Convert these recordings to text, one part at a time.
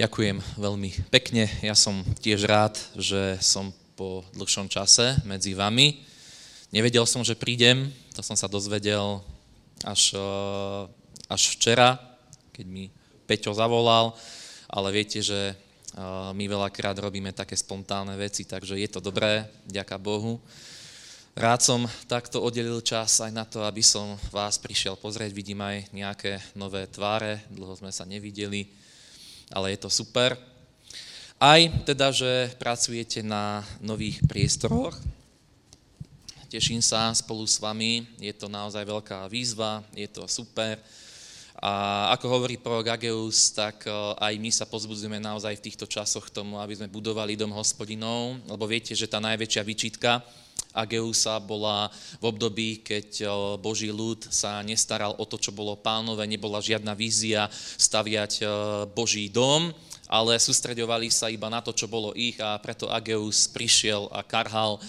Ďakujem veľmi pekne. Ja som tiež rád, že som po dlhšom čase medzi vami. Nevedel som, že prídem, to som sa dozvedel až, eh, až včera, keď mi Peťo zavolal, ale viete, že eh, my veľakrát robíme také spontánne veci, takže je to dobré, ďaká Bohu. Rád som takto oddelil čas aj na to, aby som vás prišiel pozrieť. Vidím aj nejaké nové tváre, dlho sme sa nevideli ale je to super. Aj teda, že pracujete na nových priestoroch. Teším sa spolu s vami, je to naozaj veľká výzva, je to super. A ako hovorí prorok Ageus, tak e, aj my sa pozbudzujeme naozaj v týchto časoch k tomu, aby sme budovali dom hospodinov, lebo viete, že tá najväčšia výčitka Ageusa bola v období, keď Boží ľud sa nestaral o to, čo bolo pánové, nebola žiadna vízia staviať Boží dom, ale sústreďovali sa iba na to, čo bolo ich a preto Ageus prišiel a karhal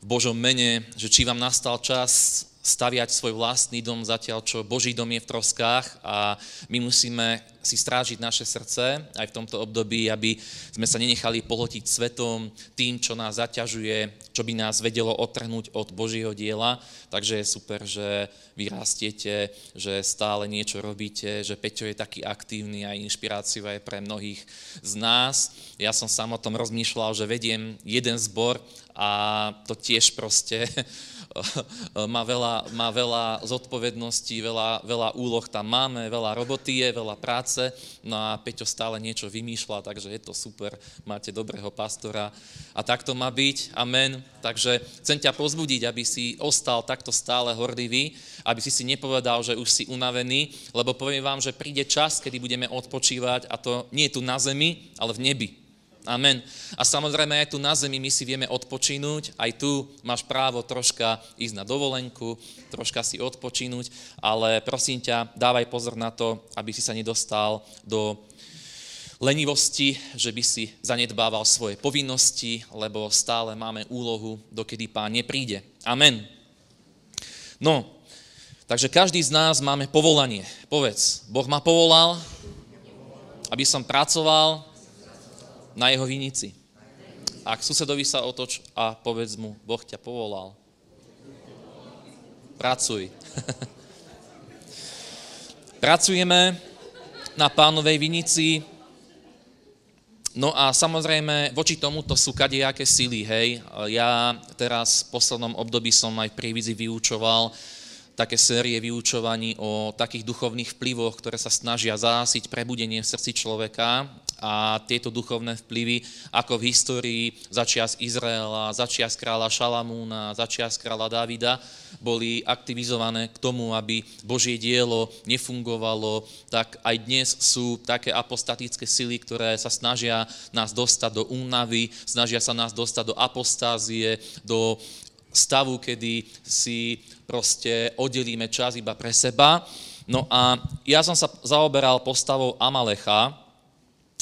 v Božom mene, že či vám nastal čas staviať svoj vlastný dom zatiaľ, čo Boží dom je v troskách a my musíme si strážiť naše srdce aj v tomto období, aby sme sa nenechali pohotiť svetom, tým, čo nás zaťažuje, čo by nás vedelo otrhnúť od Božieho diela. Takže je super, že vy rastiete, že stále niečo robíte, že Peťo je taký aktívny a inšpiráciou aj pre mnohých z nás. Ja som sám o tom rozmýšľal, že vediem jeden zbor a to tiež proste má veľa, má veľa zodpovedností, veľa, veľa úloh tam máme, veľa roboty je, veľa práce, no a Peťo stále niečo vymýšľa, takže je to super, máte dobrého pastora a tak to má byť, amen. Takže chcem ťa pozbudiť, aby si ostal takto stále hordivý, aby si si nepovedal, že už si unavený, lebo poviem vám, že príde čas, kedy budeme odpočívať a to nie je tu na zemi, ale v nebi. Amen. A samozrejme aj tu na zemi my si vieme odpočinúť, aj tu máš právo troška ísť na dovolenku, troška si odpočinúť, ale prosím ťa, dávaj pozor na to, aby si sa nedostal do lenivosti, že by si zanedbával svoje povinnosti, lebo stále máme úlohu, dokedy pán nepríde. Amen. No, takže každý z nás máme povolanie. Povedz, Boh ma povolal, aby som pracoval, na jeho vinici. Ak susedovi sa otoč a povedz mu, Boh ťa povolal. Pracuj. Pracujeme na pánovej vinici, No a samozrejme, voči tomuto sú kadejaké sily, hej. Ja teraz v poslednom období som aj v prievidzi vyučoval také série vyučovaní o takých duchovných vplyvoch, ktoré sa snažia zásiť prebudenie v srdci človeka a tieto duchovné vplyvy, ako v histórii začias Izraela, začias kráľa Šalamúna, začias kráľa Davida, boli aktivizované k tomu, aby Božie dielo nefungovalo, tak aj dnes sú také apostatické sily, ktoré sa snažia nás dostať do únavy, snažia sa nás dostať do apostázie, do stavu, kedy si proste oddelíme čas iba pre seba. No a ja som sa zaoberal postavou Amalecha,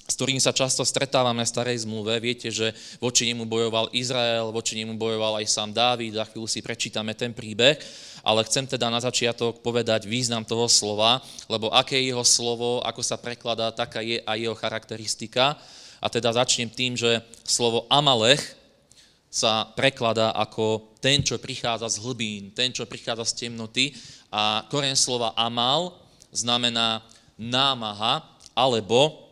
s ktorým sa často stretávame v starej zmluve. Viete, že voči nemu bojoval Izrael, voči nemu bojoval aj sám Dávid, za chvíľu si prečítame ten príbeh, ale chcem teda na začiatok povedať význam toho slova, lebo aké je jeho slovo, ako sa prekladá, taká je aj jeho charakteristika. A teda začnem tým, že slovo Amalech sa prekladá ako ten, čo prichádza z hlbín, ten, čo prichádza z temnoty a koren slova Amal znamená námaha alebo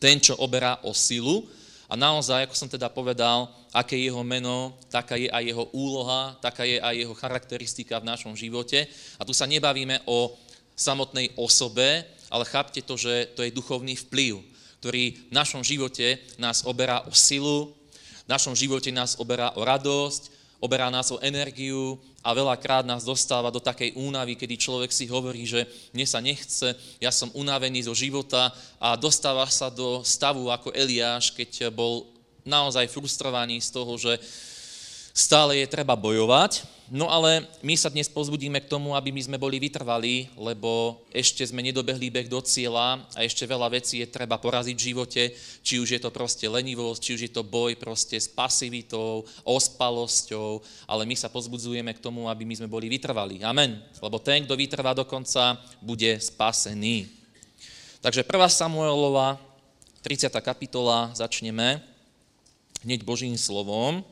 ten, čo oberá o silu. A naozaj, ako som teda povedal, aké je jeho meno, taká je aj jeho úloha, taká je aj jeho charakteristika v našom živote. A tu sa nebavíme o samotnej osobe, ale chápte to, že to je duchovný vplyv, ktorý v našom živote nás oberá o silu, v našom živote nás oberá o radosť, oberá nás o energiu a veľakrát nás dostáva do takej únavy, kedy človek si hovorí, že mne sa nechce, ja som unavený zo života a dostáva sa do stavu ako Eliáš, keď bol naozaj frustrovaný z toho, že stále je treba bojovať, No ale my sa dnes pozbudíme k tomu, aby my sme boli vytrvalí, lebo ešte sme nedobehli beh do cieľa a ešte veľa vecí je treba poraziť v živote, či už je to proste lenivosť, či už je to boj proste s pasivitou, ospalosťou, ale my sa pozbudzujeme k tomu, aby my sme boli vytrvalí. Amen. Lebo ten, kto vytrvá do konca, bude spasený. Takže 1 Samuelova, 30. kapitola, začneme hneď Božím slovom.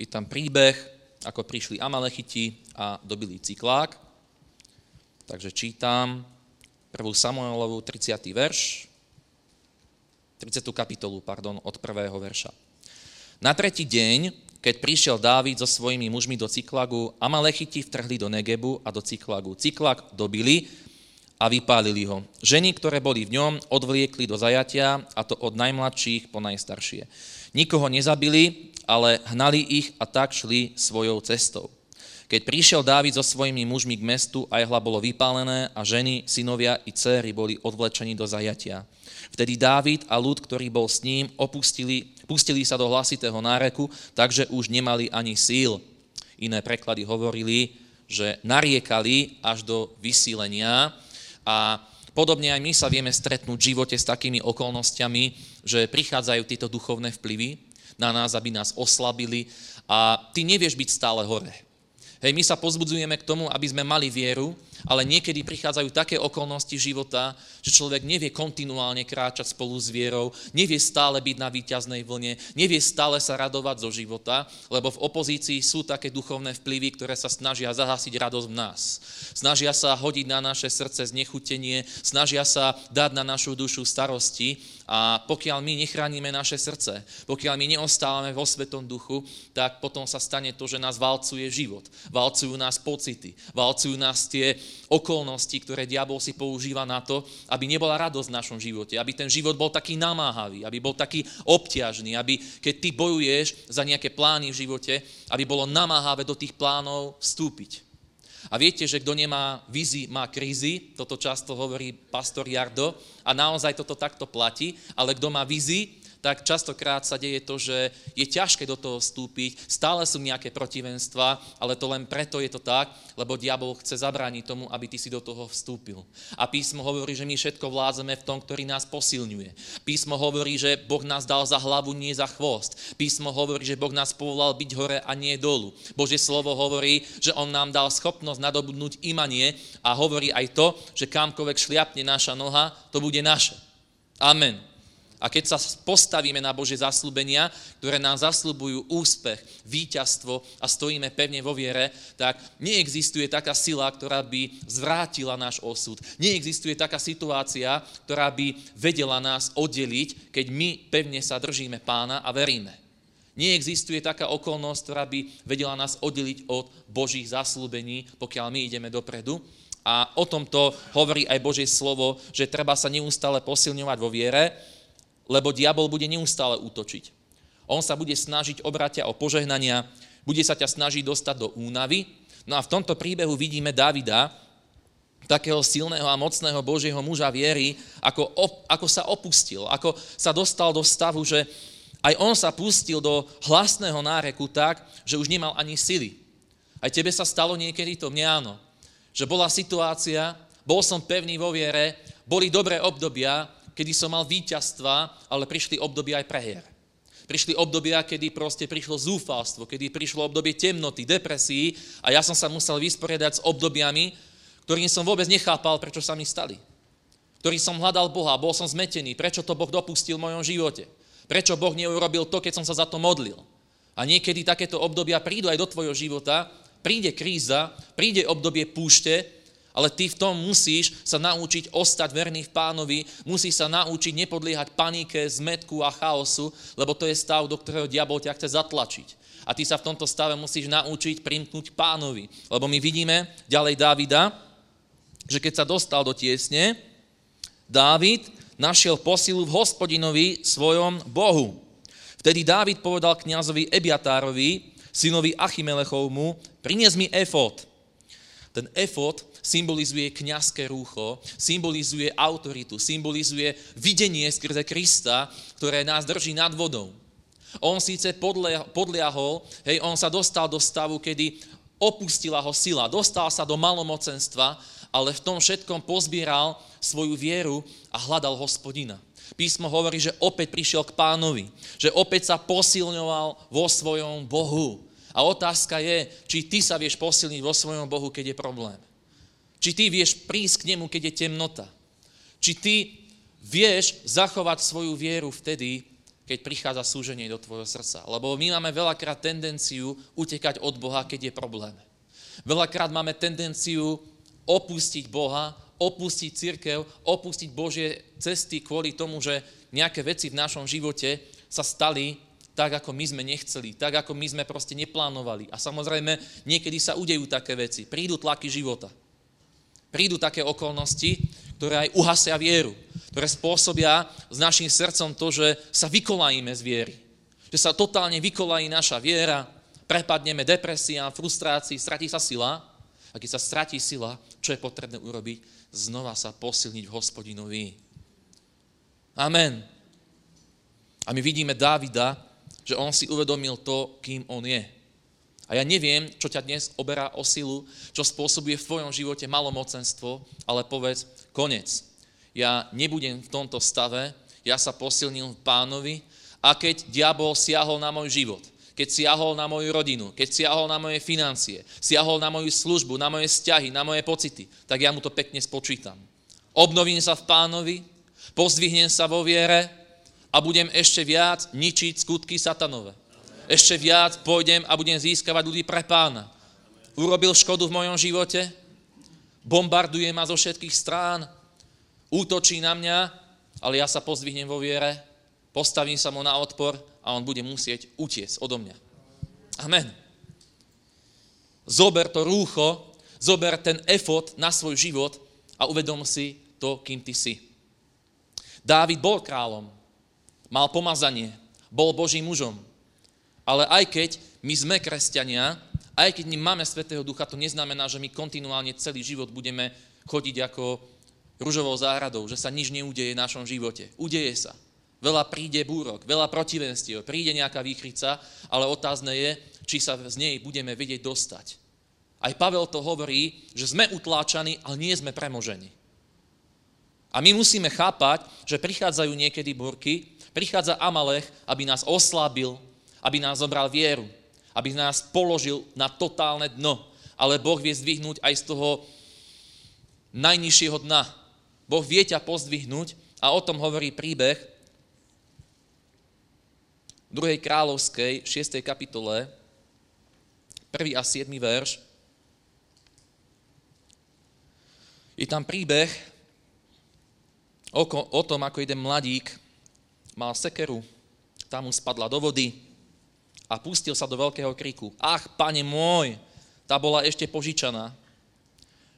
Je tam príbeh, ako prišli Amalechiti a dobili cyklák. Takže čítam 1. Samuelovu 30. verš, 30. kapitolu, pardon, od prvého verša. Na tretí deň, keď prišiel Dávid so svojimi mužmi do Cyklagu, Amalechiti vtrhli do Negebu a do Cyklagu. Cyklak dobili a vypálili ho. Ženy, ktoré boli v ňom, odvliekli do zajatia, a to od najmladších po najstaršie. Nikoho nezabili, ale hnali ich a tak šli svojou cestou. Keď prišiel Dávid so svojimi mužmi k mestu, jehla bolo vypálené a ženy, synovia i céry boli odvlečení do zajatia. Vtedy Dávid a ľud, ktorý bol s ním, opustili, pustili sa do hlasitého náreku, takže už nemali ani síl. Iné preklady hovorili, že nariekali až do vysílenia, a podobne aj my sa vieme stretnúť v živote s takými okolnostiami, že prichádzajú tieto duchovné vplyvy na nás, aby nás oslabili a ty nevieš byť stále hore. Hej, my sa pozbudzujeme k tomu, aby sme mali vieru, ale niekedy prichádzajú také okolnosti života, že človek nevie kontinuálne kráčať spolu s vierou, nevie stále byť na výťaznej vlne, nevie stále sa radovať zo života, lebo v opozícii sú také duchovné vplyvy, ktoré sa snažia zahasiť radosť v nás. Snažia sa hodiť na naše srdce znechutenie, snažia sa dať na našu dušu starosti a pokiaľ my nechránime naše srdce, pokiaľ my neostávame vo Svetom duchu, tak potom sa stane to, že nás valcuje život. Valcujú nás pocity, valcujú nás tie okolnosti, ktoré diabol si používa na to, aby nebola radosť v našom živote, aby ten život bol taký namáhavý, aby bol taký obťažný, aby keď ty bojuješ za nejaké plány v živote, aby bolo namáhavé do tých plánov vstúpiť. A viete, že kto nemá vizi, má krízy, toto často hovorí pastor Jardo a naozaj toto takto platí, ale kto má vizi, tak častokrát sa deje to, že je ťažké do toho vstúpiť, stále sú nejaké protivenstva, ale to len preto je to tak, lebo diabol chce zabrániť tomu, aby ty si do toho vstúpil. A písmo hovorí, že my všetko vládzeme v tom, ktorý nás posilňuje. Písmo hovorí, že Boh nás dal za hlavu, nie za chvost. Písmo hovorí, že Boh nás povolal byť hore a nie dolu. Božie slovo hovorí, že On nám dal schopnosť nadobudnúť imanie a hovorí aj to, že kamkoľvek šliapne naša noha, to bude naše. Amen. A keď sa postavíme na Božie zaslúbenia, ktoré nám zaslúbujú úspech, víťazstvo a stojíme pevne vo viere, tak neexistuje taká sila, ktorá by zvrátila náš osud. Neexistuje taká situácia, ktorá by vedela nás oddeliť, keď my pevne sa držíme pána a veríme. Neexistuje taká okolnosť, ktorá by vedela nás oddeliť od Božích zaslúbení, pokiaľ my ideme dopredu. A o tomto hovorí aj Božie slovo, že treba sa neustále posilňovať vo viere, lebo diabol bude neustále útočiť. On sa bude snažiť obrátia o požehnania, bude sa ťa snažiť dostať do únavy. No a v tomto príbehu vidíme Davida, takého silného a mocného Božieho muža viery, ako, op, ako sa opustil, ako sa dostal do stavu, že aj on sa pustil do hlasného náreku tak, že už nemal ani sily. Aj tebe sa stalo niekedy to, mne áno. Že bola situácia, bol som pevný vo viere, boli dobré obdobia, kedy som mal víťazstva, ale prišli obdobia aj prehier. Prišli obdobia, kedy proste prišlo zúfalstvo, kedy prišlo obdobie temnoty, depresí a ja som sa musel vysporiadať s obdobiami, ktorým som vôbec nechápal, prečo sa mi stali. Ktorý som hľadal Boha, bol som zmetený, prečo to Boh dopustil v mojom živote. Prečo Boh neurobil to, keď som sa za to modlil. A niekedy takéto obdobia prídu aj do tvojho života, príde kríza, príde obdobie púšte, ale ty v tom musíš sa naučiť ostať verný v pánovi, musíš sa naučiť nepodliehať panike, zmetku a chaosu, lebo to je stav, do ktorého diabol ťa chce zatlačiť. A ty sa v tomto stave musíš naučiť primknúť pánovi. Lebo my vidíme ďalej Dávida, že keď sa dostal do tiesne, Dávid našiel posilu v hospodinovi svojom Bohu. Vtedy Dávid povedal kňazovi Ebiatárovi, synovi Achimelechovmu, prinies mi efot. Ten efot symbolizuje kňazské rúcho, symbolizuje autoritu, symbolizuje videnie skrze Krista, ktoré nás drží nad vodou. On síce podliahol, hej, on sa dostal do stavu, kedy opustila ho sila, dostal sa do malomocenstva, ale v tom všetkom pozbieral svoju vieru a hľadal hospodina. Písmo hovorí, že opäť prišiel k pánovi, že opäť sa posilňoval vo svojom Bohu. A otázka je, či ty sa vieš posilniť vo svojom Bohu, keď je problém. Či ty vieš prísť k nemu, keď je temnota. Či ty vieš zachovať svoju vieru vtedy, keď prichádza súženie do tvojho srdca. Lebo my máme veľakrát tendenciu utekať od Boha, keď je problém. Veľakrát máme tendenciu opustiť Boha, opustiť církev, opustiť Božie cesty kvôli tomu, že nejaké veci v našom živote sa stali tak, ako my sme nechceli, tak, ako my sme proste neplánovali. A samozrejme, niekedy sa udejú také veci. Prídu tlaky života. Prídu také okolnosti, ktoré aj uhasia vieru, ktoré spôsobia s našim srdcom to, že sa vykolajíme z viery. Že sa totálne vykolají naša viera, prepadneme depresiám, frustrácii, stratí sa sila. A keď sa stratí sila, čo je potrebné urobiť? Znova sa posilniť v hospodinovi. Amen. A my vidíme Dávida, že on si uvedomil to, kým on je. A ja neviem, čo ťa dnes oberá o silu, čo spôsobuje v tvojom živote malomocenstvo, ale povedz, konec. Ja nebudem v tomto stave, ja sa posilnil v pánovi a keď diabol siahol na môj život, keď siahol na moju rodinu, keď siahol na moje financie, siahol na moju službu, na moje vzťahy, na moje pocity, tak ja mu to pekne spočítam. Obnovím sa v pánovi, pozdvihnem sa vo viere a budem ešte viac ničiť skutky satanové ešte viac pôjdem a budem získavať ľudí pre pána. Urobil škodu v mojom živote, bombarduje ma zo všetkých strán, útočí na mňa, ale ja sa pozdvihnem vo viere, postavím sa mu na odpor a on bude musieť utiecť odo mňa. Amen. Zober to rúcho, zober ten efot na svoj život a uvedom si to, kým ty si. Dávid bol kráľom, mal pomazanie, bol Božím mužom, ale aj keď my sme kresťania, aj keď máme Svetého Ducha, to neznamená, že my kontinuálne celý život budeme chodiť ako ružovou záhradou, že sa nič neudeje v našom živote. Udeje sa. Veľa príde búrok, veľa protivenstiev, príde nejaká výchrica, ale otázne je, či sa z nej budeme vedieť dostať. Aj Pavel to hovorí, že sme utláčaní, ale nie sme premožení. A my musíme chápať, že prichádzajú niekedy búrky, prichádza Amalech, aby nás oslabil, aby nás zobral vieru, aby nás položil na totálne dno. Ale Boh vie zdvihnúť aj z toho najnižšieho dna. Boh vie ťa pozdvihnúť a o tom hovorí príbeh 2. kráľovskej 6. kapitole 1. a 7. verš. Je tam príbeh o, tom, ako jeden mladík mal sekeru, tam mu spadla do vody, a pustil sa do veľkého kriku. Ach, pane môj, tá bola ešte požičaná.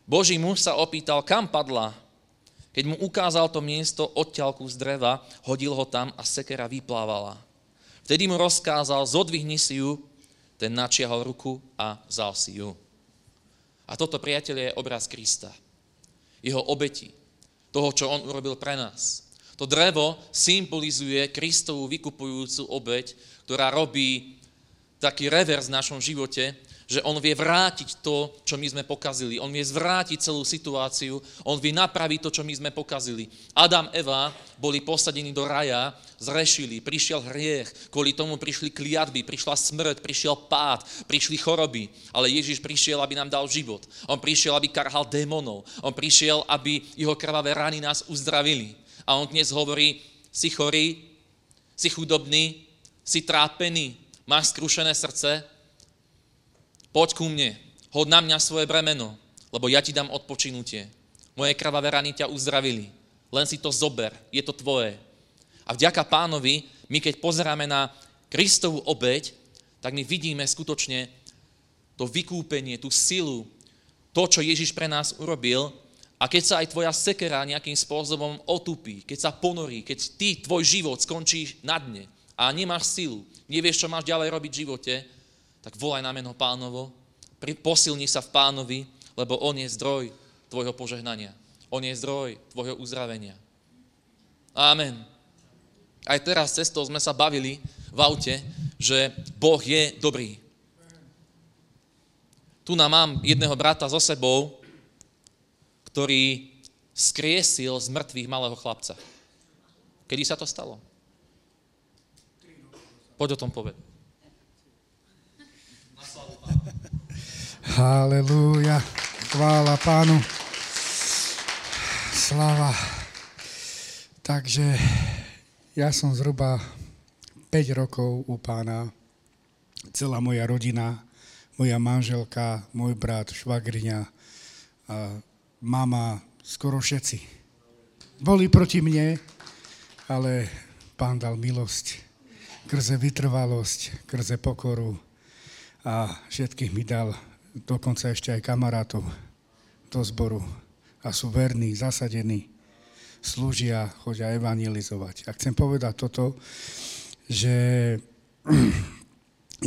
Boží muž sa opýtal, kam padla. Keď mu ukázal to miesto odťalku z dreva, hodil ho tam a sekera vyplávala. Vtedy mu rozkázal, zodvihni si ju, ten načiahol ruku a vzal si ju. A toto, priateľ, je obraz Krista. Jeho obeti. Toho, čo on urobil pre nás. To drevo symbolizuje Kristovú vykupujúcu obeť, ktorá robí taký revers v našom živote, že on vie vrátiť to, čo my sme pokazili. On vie zvrátiť celú situáciu, on vie napraviť to, čo my sme pokazili. Adam, Eva boli posadení do raja, zrešili, prišiel hriech, kvôli tomu prišli kliatby, prišla smrť, prišiel pád, prišli choroby, ale Ježiš prišiel, aby nám dal život. On prišiel, aby karhal démonov. On prišiel, aby jeho krvavé rany nás uzdravili. A on dnes hovorí, si chorý, si chudobný, si trápený, máš skrušené srdce, poď ku mne, hod na mňa svoje bremeno, lebo ja ti dám odpočinutie. Moje krvavé rany ťa uzdravili. Len si to zober, je to tvoje. A vďaka pánovi, my keď pozeráme na Kristovú obeď, tak my vidíme skutočne to vykúpenie, tú silu, to, čo Ježiš pre nás urobil. A keď sa aj tvoja sekera nejakým spôsobom otupí, keď sa ponorí, keď ty, tvoj život skončí na dne a nemáš silu, nevieš, čo máš ďalej robiť v živote, tak volaj na meno pánovo, posilni sa v pánovi, lebo on je zdroj tvojho požehnania. On je zdroj tvojho uzdravenia. Amen. Aj teraz cestou sme sa bavili v aute, že Boh je dobrý. Tu nám mám jedného brata so sebou, ktorý skriesil z mŕtvych malého chlapca. Kedy sa to stalo? Poď o tom poved. Halelúja. Chvála pánu. Sláva. Takže ja som zhruba 5 rokov u pána, celá moja rodina, moja manželka, môj brat, švagriňa, mama, skoro všetci. Boli proti mne, ale pán dal milosť, krze vytrvalosť, krze pokoru a všetkých mi dal, dokonca ešte aj kamarátov do zboru a sú verní, zasadení slúžia, chodia evangelizovať. A chcem povedať toto, že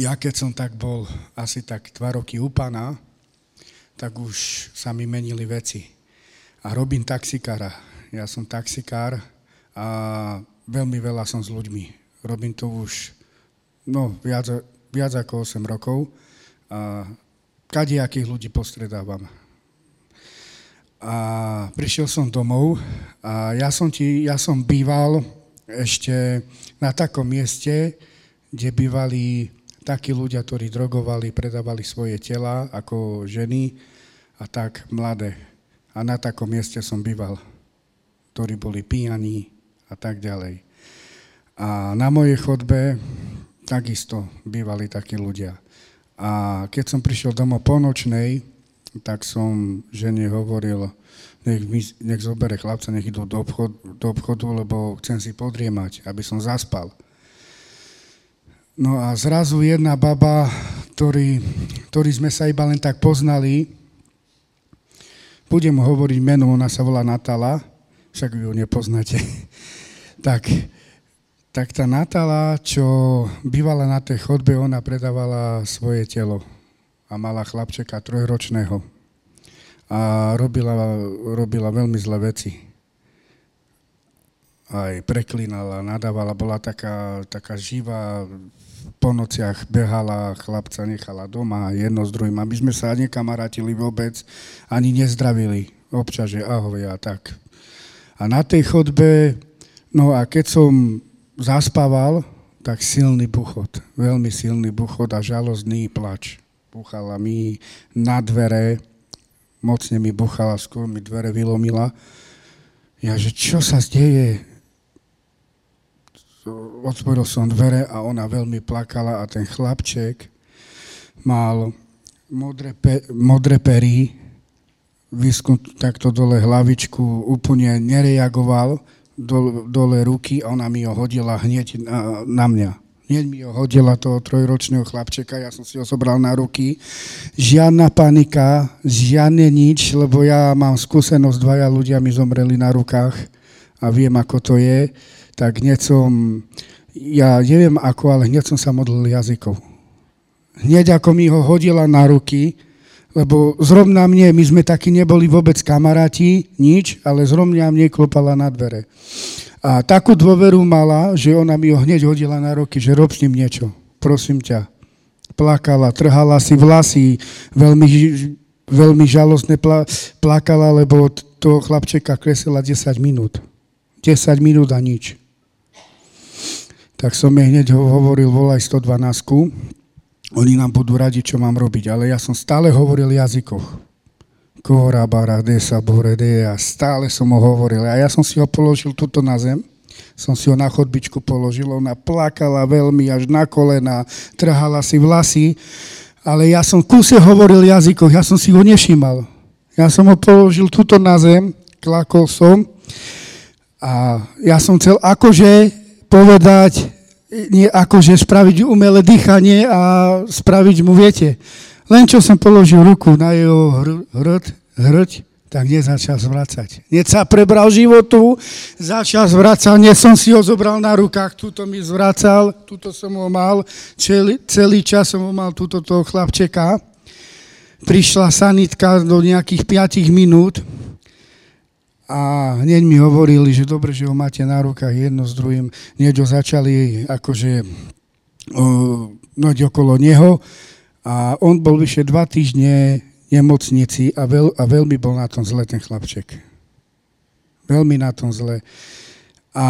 ja keď som tak bol asi tak dva roky u pana, tak už sa mi menili veci. A robím taxikára. Ja som taxikár a veľmi veľa som s ľuďmi. Robím to už no, viac, viac ako 8 rokov. A kadiakých ľudí postredávam a prišiel som domov a ja som, ti, ja som býval ešte na takom mieste, kde bývali takí ľudia, ktorí drogovali, predávali svoje tela ako ženy a tak mladé. A na takom mieste som býval, ktorí boli pijani a tak ďalej. A na mojej chodbe takisto bývali takí ľudia. A keď som prišiel domov po nočnej, tak som žene hovoril, nech, mi, nech zobere chlapca, nech idú do, obchod, do obchodu, lebo chcem si podriemať, aby som zaspal. No a zrazu jedna baba, ktorý, ktorý sme sa iba len tak poznali, budem hovoriť meno, ona sa volá Natala, však ju nepoznáte, tak, tak tá Natala, čo bývala na tej chodbe, ona predávala svoje telo a mala chlapčeka trojročného a robila, robila veľmi zlé veci. Aj preklínala, nadávala, bola taká, taká živá, po nociach behala, chlapca nechala doma, jedno s druhým, aby sme sa nekamarátili vôbec, ani nezdravili. Občas, že ahoj a tak. A na tej chodbe, no a keď som zaspával, tak silný buchot, veľmi silný buchot a žalostný plač búchala mi na dvere, mocne mi buchala, skôr mi dvere vylomila. Ja, že čo sa deje? Otvoril som dvere a ona veľmi plakala a ten chlapček mal modré, pe, modré pery, vysknut takto dole hlavičku, úplne nereagoval, dole, dole ruky a ona mi ho hodila hneď na, na mňa. Hneď mi ho hodila toho trojročného chlapčeka, ja som si ho zobral na ruky. Žiadna panika, žiadne nič, lebo ja mám skúsenosť, dvaja ľudia mi zomreli na rukách a viem, ako to je. Tak hneď som, ja neviem ako, ale hneď som sa modlil jazykov. Hneď ako mi ho hodila na ruky, lebo zrovna mne, my sme takí neboli vôbec kamaráti, nič, ale zrovna mne klopala na dvere. A takú dôveru mala, že ona mi ho hneď hodila na roky, že rob s ním niečo. Prosím ťa. Plakala, trhala si vlasy, veľmi, veľmi žalostne plakala, lebo toho chlapčeka kresila 10 minút. 10 minút a nič. Tak som jej hneď hovoril, volaj 112 oni nám budú radiť, čo mám robiť. Ale ja som stále hovoril jazykoch. Kora Baradesa Borede a stále som ho hovoril. A ja som si ho položil tuto na zem, som si ho na chodbičku položil, ona plakala veľmi až na kolena, trhala si vlasy, ale ja som kúse hovoril jazykoch, ja som si ho nevšímal. Ja som ho položil tuto na zem, klakol som a ja som chcel akože povedať, nie akože spraviť umelé dýchanie a spraviť mu, viete, len čo som položil ruku na jeho hrd, hrď, tak nezačal zvracať. Hneď sa prebral životu, začal zvracať, nie som si ho zobral na rukách, túto mi zvracal, túto som ho mal, celý, celý čas som ho mal túto toho chlapčeka. Prišla sanitka do nejakých 5 minút a hneď mi hovorili, že dobre, že ho máte na rukách jedno s druhým. Hneď ho začali akože noť okolo neho a on bol vyše dva týždne nemocnici a, veľ, a veľmi bol na tom zle ten chlapček. Veľmi na tom zle. A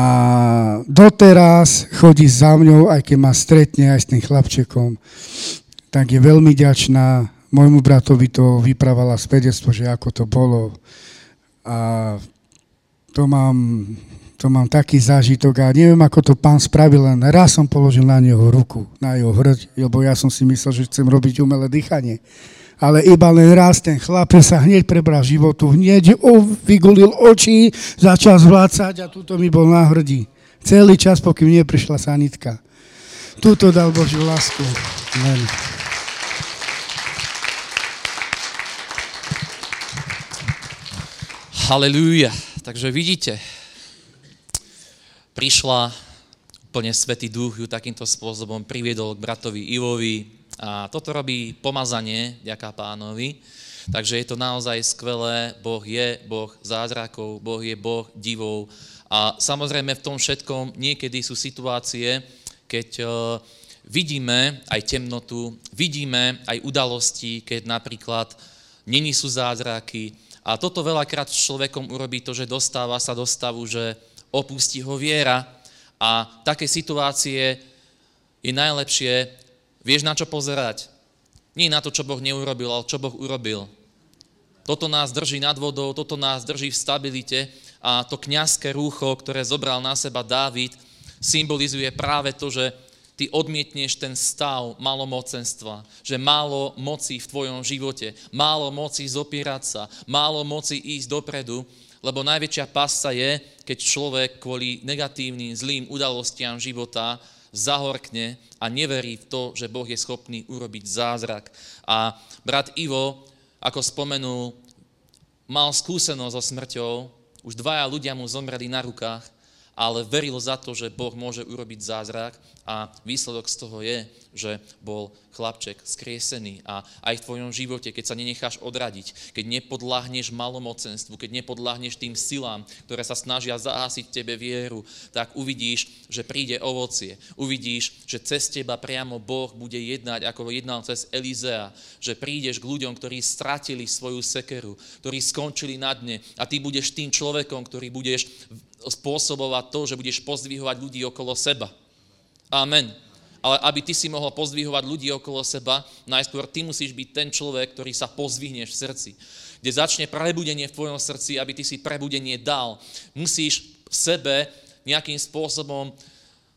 doteraz chodí za mňou, aj keď ma stretne aj s tým chlapčekom, tak je veľmi ďačná. Môjmu bratovi to vyprávala svedectvo, že ako to bolo. A to mám, to mám taký zážitok a neviem, ako to pán spravil, len raz som položil na neho ruku, na jeho hrď, lebo ja som si myslel, že chcem robiť umelé dýchanie. Ale iba len raz ten chlapec sa hneď prebral životu, hneď vygulil oči, začal zvlácať a tuto mi bol na hrdi. Celý čas, pokým neprišla sanitka. Tuto dal Božiu lásku. Amen. Halelúja. Takže vidíte, prišla úplne Svetý Duch, ju takýmto spôsobom priviedol k bratovi Ivovi a toto robí pomazanie, ďaká pánovi. Takže je to naozaj skvelé, Boh je Boh zázrakov, Boh je Boh divov a samozrejme v tom všetkom niekedy sú situácie, keď uh, vidíme aj temnotu, vidíme aj udalosti, keď napríklad není sú zázraky, a toto veľakrát s človekom urobí to, že dostáva sa do stavu, že opustí ho viera a také situácie je najlepšie, vieš na čo pozerať. Nie na to, čo Boh neurobil, ale čo Boh urobil. Toto nás drží nad vodou, toto nás drží v stabilite a to kňazské rúcho, ktoré zobral na seba Dávid, symbolizuje práve to, že ty odmietneš ten stav malomocenstva, že málo moci v tvojom živote, málo moci zopierať sa, málo moci ísť dopredu, lebo najväčšia pasa je, keď človek kvôli negatívnym, zlým udalostiam života zahorkne a neverí v to, že Boh je schopný urobiť zázrak. A brat Ivo, ako spomenul, mal skúsenosť so smrťou, už dvaja ľudia mu zomreli na rukách, ale veril za to, že Boh môže urobiť zázrak a výsledok z toho je, že bol chlapček skriesený a aj v tvojom živote, keď sa nenecháš odradiť, keď nepodláhneš malomocenstvu, keď nepodláhneš tým silám, ktoré sa snažia zahásiť tebe vieru, tak uvidíš, že príde ovocie. Uvidíš, že cez teba priamo Boh bude jednať, ako jednal cez Elizea, že prídeš k ľuďom, ktorí stratili svoju sekeru, ktorí skončili na dne a ty budeš tým človekom, ktorý budeš spôsobovať to, že budeš pozdvihovať ľudí okolo seba. Amen. Ale aby ty si mohol pozdvihovať ľudí okolo seba, najskôr ty musíš byť ten človek, ktorý sa pozdvihneš v srdci. Kde začne prebudenie v tvojom srdci, aby ty si prebudenie dal. Musíš v sebe nejakým spôsobom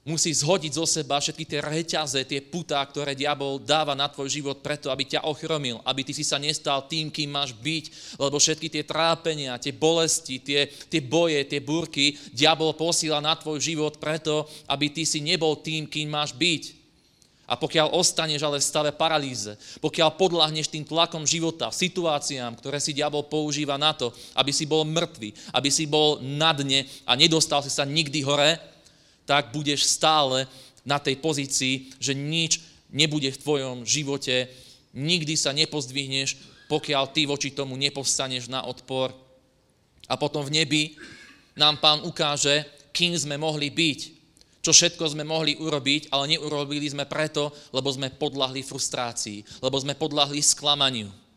musí zhodiť zo seba všetky tie reťaze, tie putá, ktoré diabol dáva na tvoj život preto, aby ťa ochromil, aby ty si sa nestal tým, kým máš byť, lebo všetky tie trápenia, tie bolesti, tie, tie boje, tie burky, diabol posíla na tvoj život preto, aby ty si nebol tým, kým máš byť. A pokiaľ ostaneš ale v stave paralýze, pokiaľ podľahneš tým tlakom života, situáciám, ktoré si diabol používa na to, aby si bol mŕtvý, aby si bol na dne a nedostal si sa nikdy hore, tak budeš stále na tej pozícii, že nič nebude v tvojom živote, nikdy sa nepozdvihneš, pokiaľ ty voči tomu nepovstaneš na odpor. A potom v nebi nám pán ukáže, kým sme mohli byť, čo všetko sme mohli urobiť, ale neurobili sme preto, lebo sme podľahli frustrácii, lebo sme podľahli sklamaniu.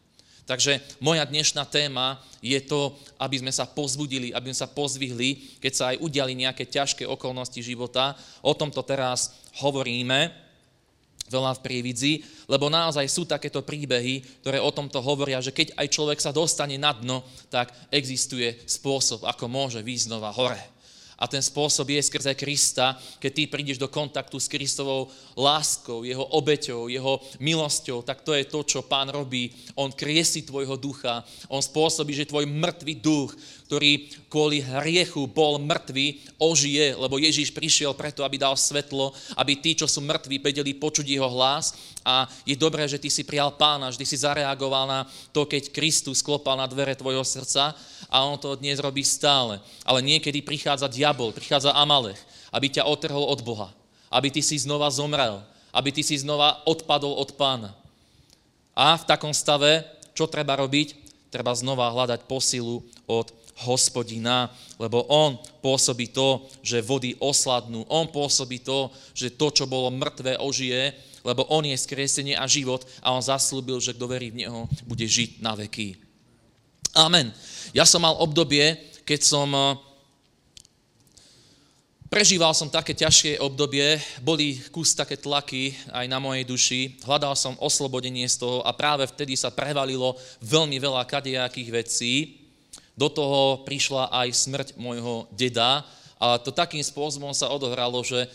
Takže moja dnešná téma je to, aby sme sa pozbudili, aby sme sa pozvihli, keď sa aj udiali nejaké ťažké okolnosti života. O tomto teraz hovoríme veľa v prívidzi, lebo naozaj sú takéto príbehy, ktoré o tomto hovoria, že keď aj človek sa dostane na dno, tak existuje spôsob, ako môže výjsť znova hore. A ten spôsob je skrze Krista, keď ty prídeš do kontaktu s Kristovou láskou, jeho obeťou, jeho milosťou, tak to je to, čo pán robí. On kriesi tvojho ducha, on spôsobí, že tvoj mŕtvý duch, ktorý kvôli hriechu bol mŕtvý, ožije, lebo Ježíš prišiel preto, aby dal svetlo, aby tí, čo sú mŕtvi, vedeli počuť jeho hlas. A je dobré, že ty si prijal pána, ty si zareagoval na to, keď Kristus sklopal na dvere tvojho srdca a on to dnes robí stále. Ale niekedy prichádza diabol, prichádza Amalech, aby ťa otrhol od Boha, aby ty si znova zomrel, aby ty si znova odpadol od pána. A v takom stave, čo treba robiť? Treba znova hľadať posilu od hospodina, lebo on pôsobí to, že vody osladnú. On pôsobí to, že to, čo bolo mŕtve, ožije, lebo on je skriesenie a život a on zaslúbil, že kto verí v neho, bude žiť na veky. Amen. Ja som mal obdobie, keď som Prežíval som také ťažké obdobie, boli kus také tlaky aj na mojej duši, hľadal som oslobodenie z toho a práve vtedy sa prevalilo veľmi veľa kadejakých vecí, Do toho prišla aj smrť môjho deda a to takým spôsobom sa odohralo, že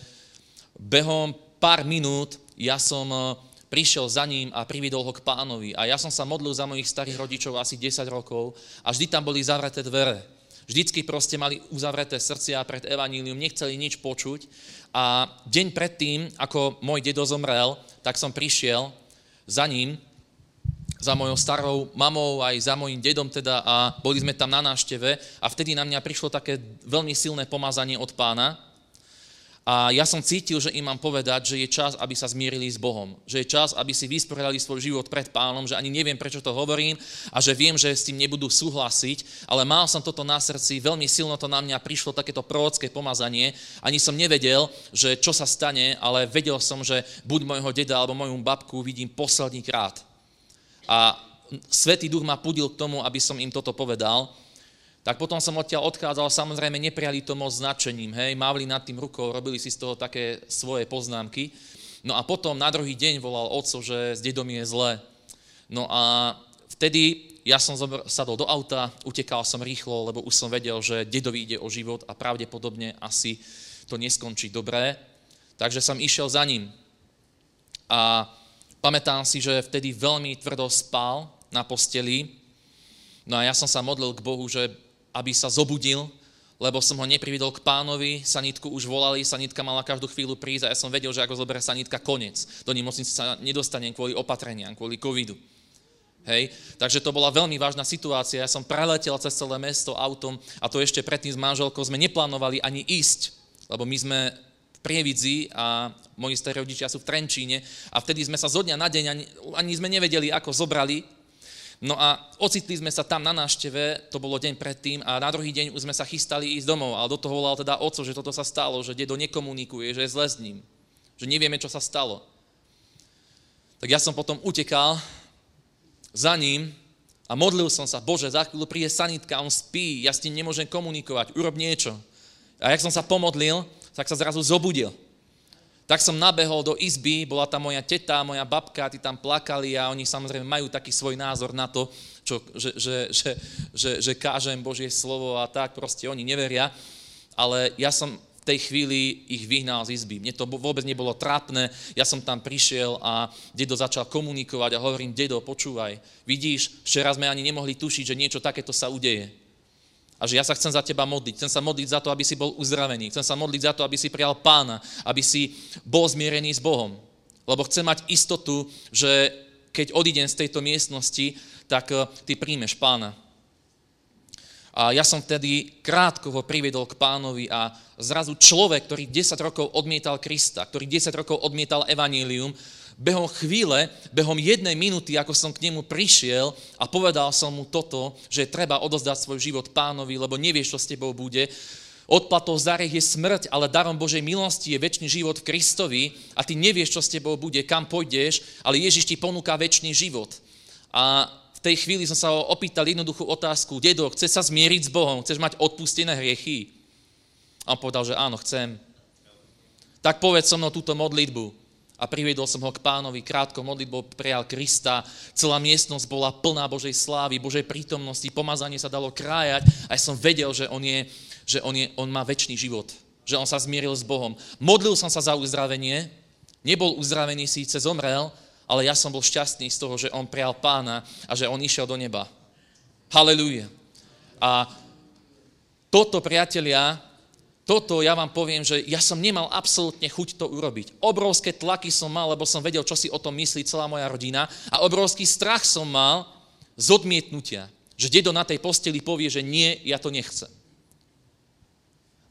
behom pár minút ja som e, prišiel za ním a prividol ho k pánovi. A ja som sa modlil za mojich starých rodičov asi 10 rokov a vždy tam boli zavreté dvere. Vždycky proste mali uzavreté srdcia pred evanílium, nechceli nič počuť. A deň predtým, ako môj dedo zomrel, tak som prišiel za ním za mojou starou mamou, aj za mojim dedom teda a boli sme tam na nášteve a vtedy na mňa prišlo také veľmi silné pomazanie od pána a ja som cítil, že im mám povedať, že je čas, aby sa zmierili s Bohom. Že je čas, aby si vysporiadali svoj život pred pánom, že ani neviem, prečo to hovorím a že viem, že s tým nebudú súhlasiť, ale mal som toto na srdci, veľmi silno to na mňa prišlo, takéto prorocké pomazanie. Ani som nevedel, že čo sa stane, ale vedel som, že buď môjho deda alebo moju babku vidím posledný krát. A Svetý duch ma pudil k tomu, aby som im toto povedal tak potom som odtiaľ odchádzal, samozrejme neprijali to moc značením, hej, mávli nad tým rukou, robili si z toho také svoje poznámky. No a potom na druhý deň volal otco, že s dedom je zle. No a vtedy ja som sadol do auta, utekal som rýchlo, lebo už som vedel, že dedovi ide o život a pravdepodobne asi to neskončí dobré. Takže som išiel za ním. A pamätám si, že vtedy veľmi tvrdo spal na posteli. No a ja som sa modlil k Bohu, že aby sa zobudil, lebo som ho neprividol k pánovi, sanitku už volali, sanitka mala každú chvíľu prísť a ja som vedel, že ako zoberie sanitka, konec. Do nemocnice sa nedostanem kvôli opatreniam, kvôli covidu. Hej? Takže to bola veľmi vážna situácia. Ja som preletel cez celé mesto autom a to ešte predtým s manželkou sme neplánovali ani ísť, lebo my sme v Prievidzi a moji starí rodičia sú v Trenčíne a vtedy sme sa zo dňa na deň ani, ani sme nevedeli, ako zobrali No a ocitli sme sa tam na nášteve, to bolo deň predtým, a na druhý deň už sme sa chystali ísť domov, ale do toho volal teda oco, že toto sa stalo, že dedo nekomunikuje, že je zle s ním, že nevieme, čo sa stalo. Tak ja som potom utekal za ním a modlil som sa, Bože, za chvíľu príde sanitka, on spí, ja s tým nemôžem komunikovať, urob niečo. A jak som sa pomodlil, tak sa zrazu zobudil. Tak som nabehol do izby, bola tam moja teta, moja babka, tí tam plakali a oni samozrejme majú taký svoj názor na to, čo, že, že, že, že, že kážem Božie slovo a tak, proste oni neveria. Ale ja som v tej chvíli ich vyhnal z izby. Mne to vôbec nebolo trápne, ja som tam prišiel a dedo začal komunikovať a hovorím, dedo, počúvaj, vidíš, včera sme ani nemohli tušiť, že niečo takéto sa udeje. A že ja sa chcem za teba modliť. Chcem sa modliť za to, aby si bol uzdravený. Chcem sa modliť za to, aby si prijal pána. Aby si bol zmierený s Bohom. Lebo chcem mať istotu, že keď odídem z tejto miestnosti, tak eh, ty príjmeš pána. A ja som vtedy krátko ho priviedol k pánovi a zrazu človek, ktorý 10 rokov odmietal Krista, ktorý 10 rokov odmietal evanílium, behom chvíle, behom jednej minúty, ako som k nemu prišiel a povedal som mu toto, že treba odozdať svoj život pánovi, lebo nevieš, čo s tebou bude. Odplatou za je smrť, ale darom Božej milosti je väčší život v Kristovi a ty nevieš, čo s tebou bude, kam pôjdeš, ale Ježiš ti ponúka väčší život. A v tej chvíli som sa ho opýtal jednoduchú otázku, dedo, chce sa zmieriť s Bohom, chceš mať odpustené hriechy? A on povedal, že áno, chcem. Tak povedz so mnou túto modlitbu a priviedol som ho k pánovi, krátko modlitbou prijal Krista, celá miestnosť bola plná Božej slávy, Božej prítomnosti, pomazanie sa dalo krájať a ja som vedel, že on, je, že on, je, on má väčší život, že on sa zmieril s Bohom. Modlil som sa za uzdravenie, nebol uzdravený, síce zomrel, ale ja som bol šťastný z toho, že on prijal pána a že on išiel do neba. Halelúja. A toto, priatelia, toto ja vám poviem, že ja som nemal absolútne chuť to urobiť. Obrovské tlaky som mal, lebo som vedel, čo si o tom myslí celá moja rodina a obrovský strach som mal z odmietnutia, že dedo na tej posteli povie, že nie, ja to nechcem.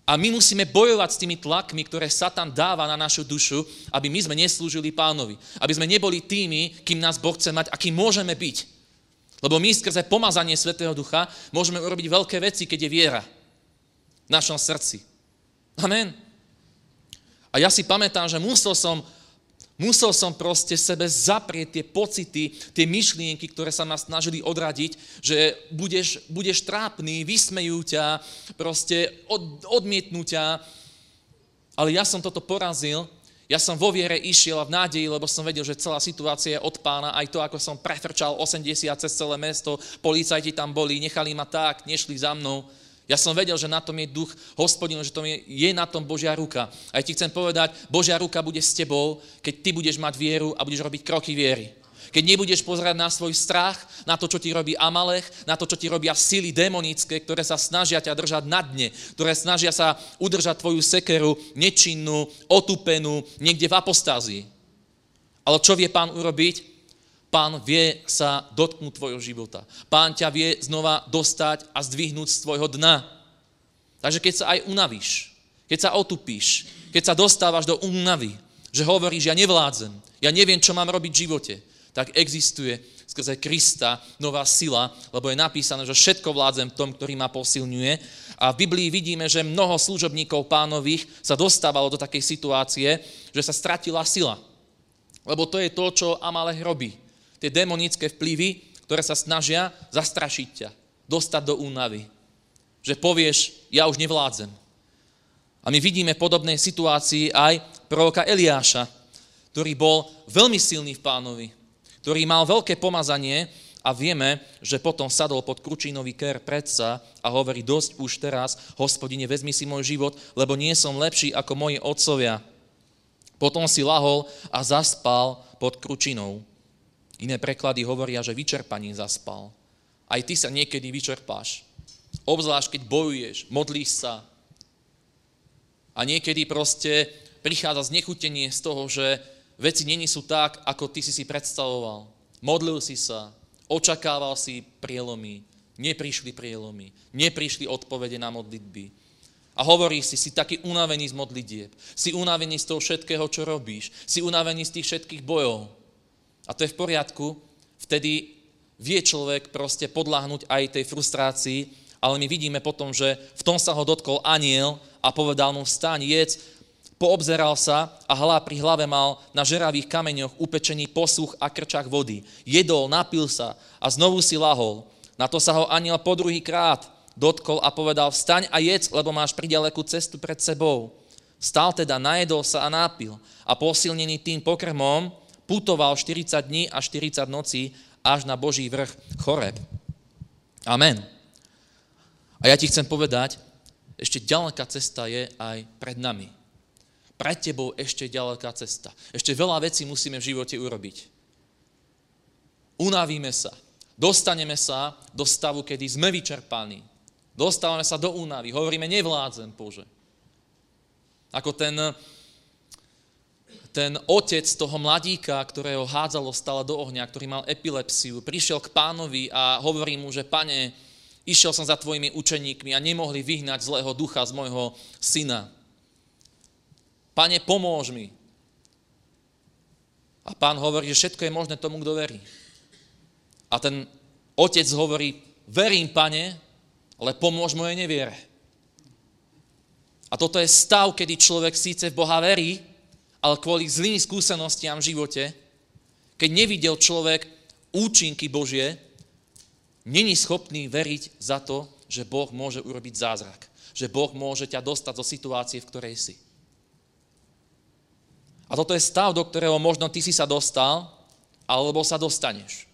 A my musíme bojovať s tými tlakmi, ktoré Satan dáva na našu dušu, aby my sme neslúžili pánovi. Aby sme neboli tými, kým nás Boh chce mať a kým môžeme byť. Lebo my skrze pomazanie Svetého Ducha môžeme urobiť veľké veci, keď je viera v našom srdci. Amen. A ja si pamätám, že musel som, musel som proste sebe zaprieť tie pocity, tie myšlienky, ktoré sa nás snažili odradiť, že budeš, budeš trápny, vysmejú ťa, proste od, odmietnú ťa. Ale ja som toto porazil. Ja som vo viere išiel a v nádeji, lebo som vedel, že celá situácia je od pána, aj to, ako som pretrčal 80 cez celé mesto, policajti tam boli, nechali ma tak, nešli za mnou. Ja som vedel, že na tom je duch hospodinu, že to je, je na tom Božia ruka. A ja ti chcem povedať, Božia ruka bude s tebou, keď ty budeš mať vieru a budeš robiť kroky viery. Keď nebudeš pozerať na svoj strach, na to, čo ti robí Amalech, na to, čo ti robia sily demonické, ktoré sa snažia ťa držať na dne, ktoré snažia sa udržať tvoju sekeru nečinnú, otupenú, niekde v apostázii. Ale čo vie pán urobiť? Pán vie sa dotknúť tvojho života. Pán ťa vie znova dostať a zdvihnúť z tvojho dna. Takže keď sa aj unavíš, keď sa otupíš, keď sa dostávaš do únavy, že hovoríš, ja nevládzem, ja neviem, čo mám robiť v živote, tak existuje skrze Krista nová sila, lebo je napísané, že všetko vládzem tom, ktorý ma posilňuje. A v Biblii vidíme, že mnoho služobníkov pánových sa dostávalo do takej situácie, že sa stratila sila. Lebo to je to, čo Amalek robí. Tie demonické vplyvy, ktoré sa snažia zastrašiť ťa, dostať do únavy. Že povieš, ja už nevládzem. A my vidíme podobné situácii aj proroka Eliáša, ktorý bol veľmi silný v pánovi ktorý mal veľké pomazanie a vieme, že potom sadol pod kručínový ker predsa a hovorí, dosť už teraz, hospodine, vezmi si môj život, lebo nie som lepší ako moji otcovia. Potom si lahol a zaspal pod kručinou. Iné preklady hovoria, že vyčerpaním zaspal. Aj ty sa niekedy vyčerpáš. Obzvlášť, keď bojuješ, modlíš sa. A niekedy proste prichádza znechutenie z toho, že veci není sú tak, ako ty si si predstavoval. Modlil si sa, očakával si prielomy, neprišli prielomy, neprišli odpovede na modlitby. A hovorí si, si taký unavený z modlitieb, si unavený z toho všetkého, čo robíš, si unavený z tých všetkých bojov. A to je v poriadku, vtedy vie človek proste podľahnúť aj tej frustrácii, ale my vidíme potom, že v tom sa ho dotkol aniel a povedal mu, vstaň, jedz, Poobzeral sa a hla pri hlave mal na žeravých kameňoch upečený posluch a krčach vody. Jedol, napil sa a znovu si lahol. Na to sa ho aniel po druhý krát dotkol a povedal, vstaň a jedz, lebo máš priďalekú cestu pred sebou. Stal teda, najedol sa a nápil a posilnený tým pokrmom putoval 40 dní a 40 nocí až na Boží vrch Choreb. Amen. A ja ti chcem povedať, ešte ďaleká cesta je aj pred nami pred tebou ešte ďaleká cesta. Ešte veľa vecí musíme v živote urobiť. Unavíme sa. Dostaneme sa do stavu, kedy sme vyčerpaní. Dostávame sa do únavy. Hovoríme, nevládzem, Bože. Ako ten, ten otec toho mladíka, ktorého hádzalo stále do ohňa, ktorý mal epilepsiu, prišiel k pánovi a hovorí mu, že pane, išiel som za tvojimi učeníkmi a nemohli vyhnať zlého ducha z môjho syna. Pane, pomôž mi. A pán hovorí, že všetko je možné tomu, kto verí. A ten otec hovorí, verím, pane, ale pomôž mojej neviere. A toto je stav, kedy človek síce v Boha verí, ale kvôli zlým skúsenostiam v živote, keď nevidel človek účinky Božie, není schopný veriť za to, že Boh môže urobiť zázrak. Že Boh môže ťa dostať do situácie, v ktorej si. A toto je stav, do ktorého možno ty si sa dostal, alebo sa dostaneš.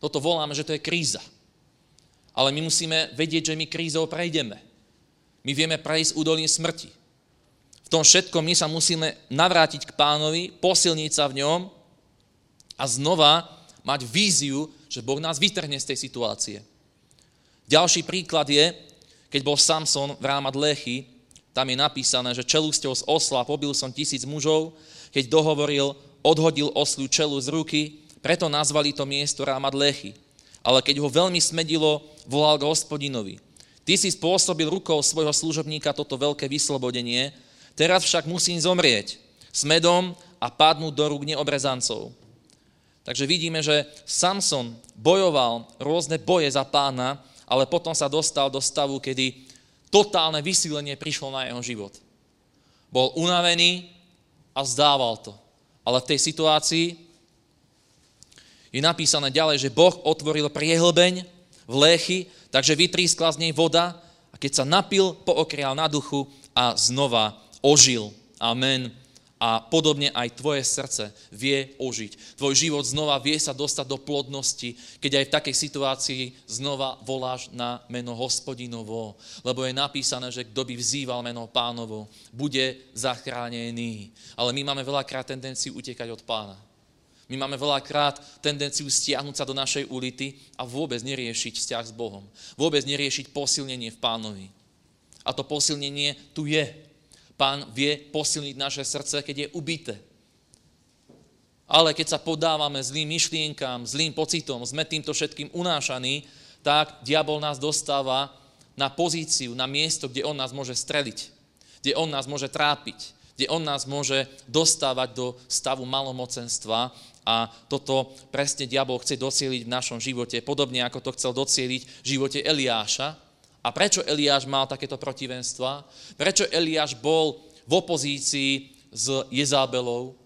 Toto voláme, že to je kríza. Ale my musíme vedieť, že my krízou prejdeme. My vieme prejsť údolím smrti. Tom všetkom my sa musíme navrátiť k pánovi, posilniť sa v ňom a znova mať víziu, že Boh nás vytrhne z tej situácie. Ďalší príklad je, keď bol Samson v Rámad Lechy, tam je napísané, že čelusťou z osla pobil som tisíc mužov keď dohovoril, odhodil oslu čelu z ruky, preto nazvali to miesto Rámad Lechy. Ale keď ho veľmi smedilo, volal k hospodinovi. Ty si spôsobil rukou svojho služobníka toto veľké vyslobodenie, teraz však musím zomrieť smedom a padnúť do rúk neobrezancov. Takže vidíme, že Samson bojoval rôzne boje za pána, ale potom sa dostal do stavu, kedy totálne vysílenie prišlo na jeho život. Bol unavený, a zdával to. Ale v tej situácii je napísané ďalej, že Boh otvoril priehlbeň v léchy, takže vytrískla z nej voda a keď sa napil, pookrial na duchu a znova ožil. Amen. A podobne aj tvoje srdce vie ožiť. Tvoj život znova vie sa dostať do plodnosti, keď aj v takej situácii znova voláš na meno hospodinovo. Lebo je napísané, že kto by vzýval meno pánovo, bude zachránený. Ale my máme veľakrát tendenciu utekať od pána. My máme veľakrát tendenciu stiahnuť sa do našej ulity a vôbec neriešiť vzťah s Bohom. Vôbec neriešiť posilnenie v pánovi. A to posilnenie tu je. Pán vie posilniť naše srdce, keď je ubité. Ale keď sa podávame zlým myšlienkám, zlým pocitom, sme týmto všetkým unášaní, tak diabol nás dostáva na pozíciu, na miesto, kde on nás môže streliť, kde on nás môže trápiť, kde on nás môže dostávať do stavu malomocenstva a toto presne diabol chce docieliť v našom živote, podobne ako to chcel docieliť v živote Eliáša, a prečo Eliáš mal takéto protivenstva? Prečo Eliáš bol v opozícii s Jezábelou?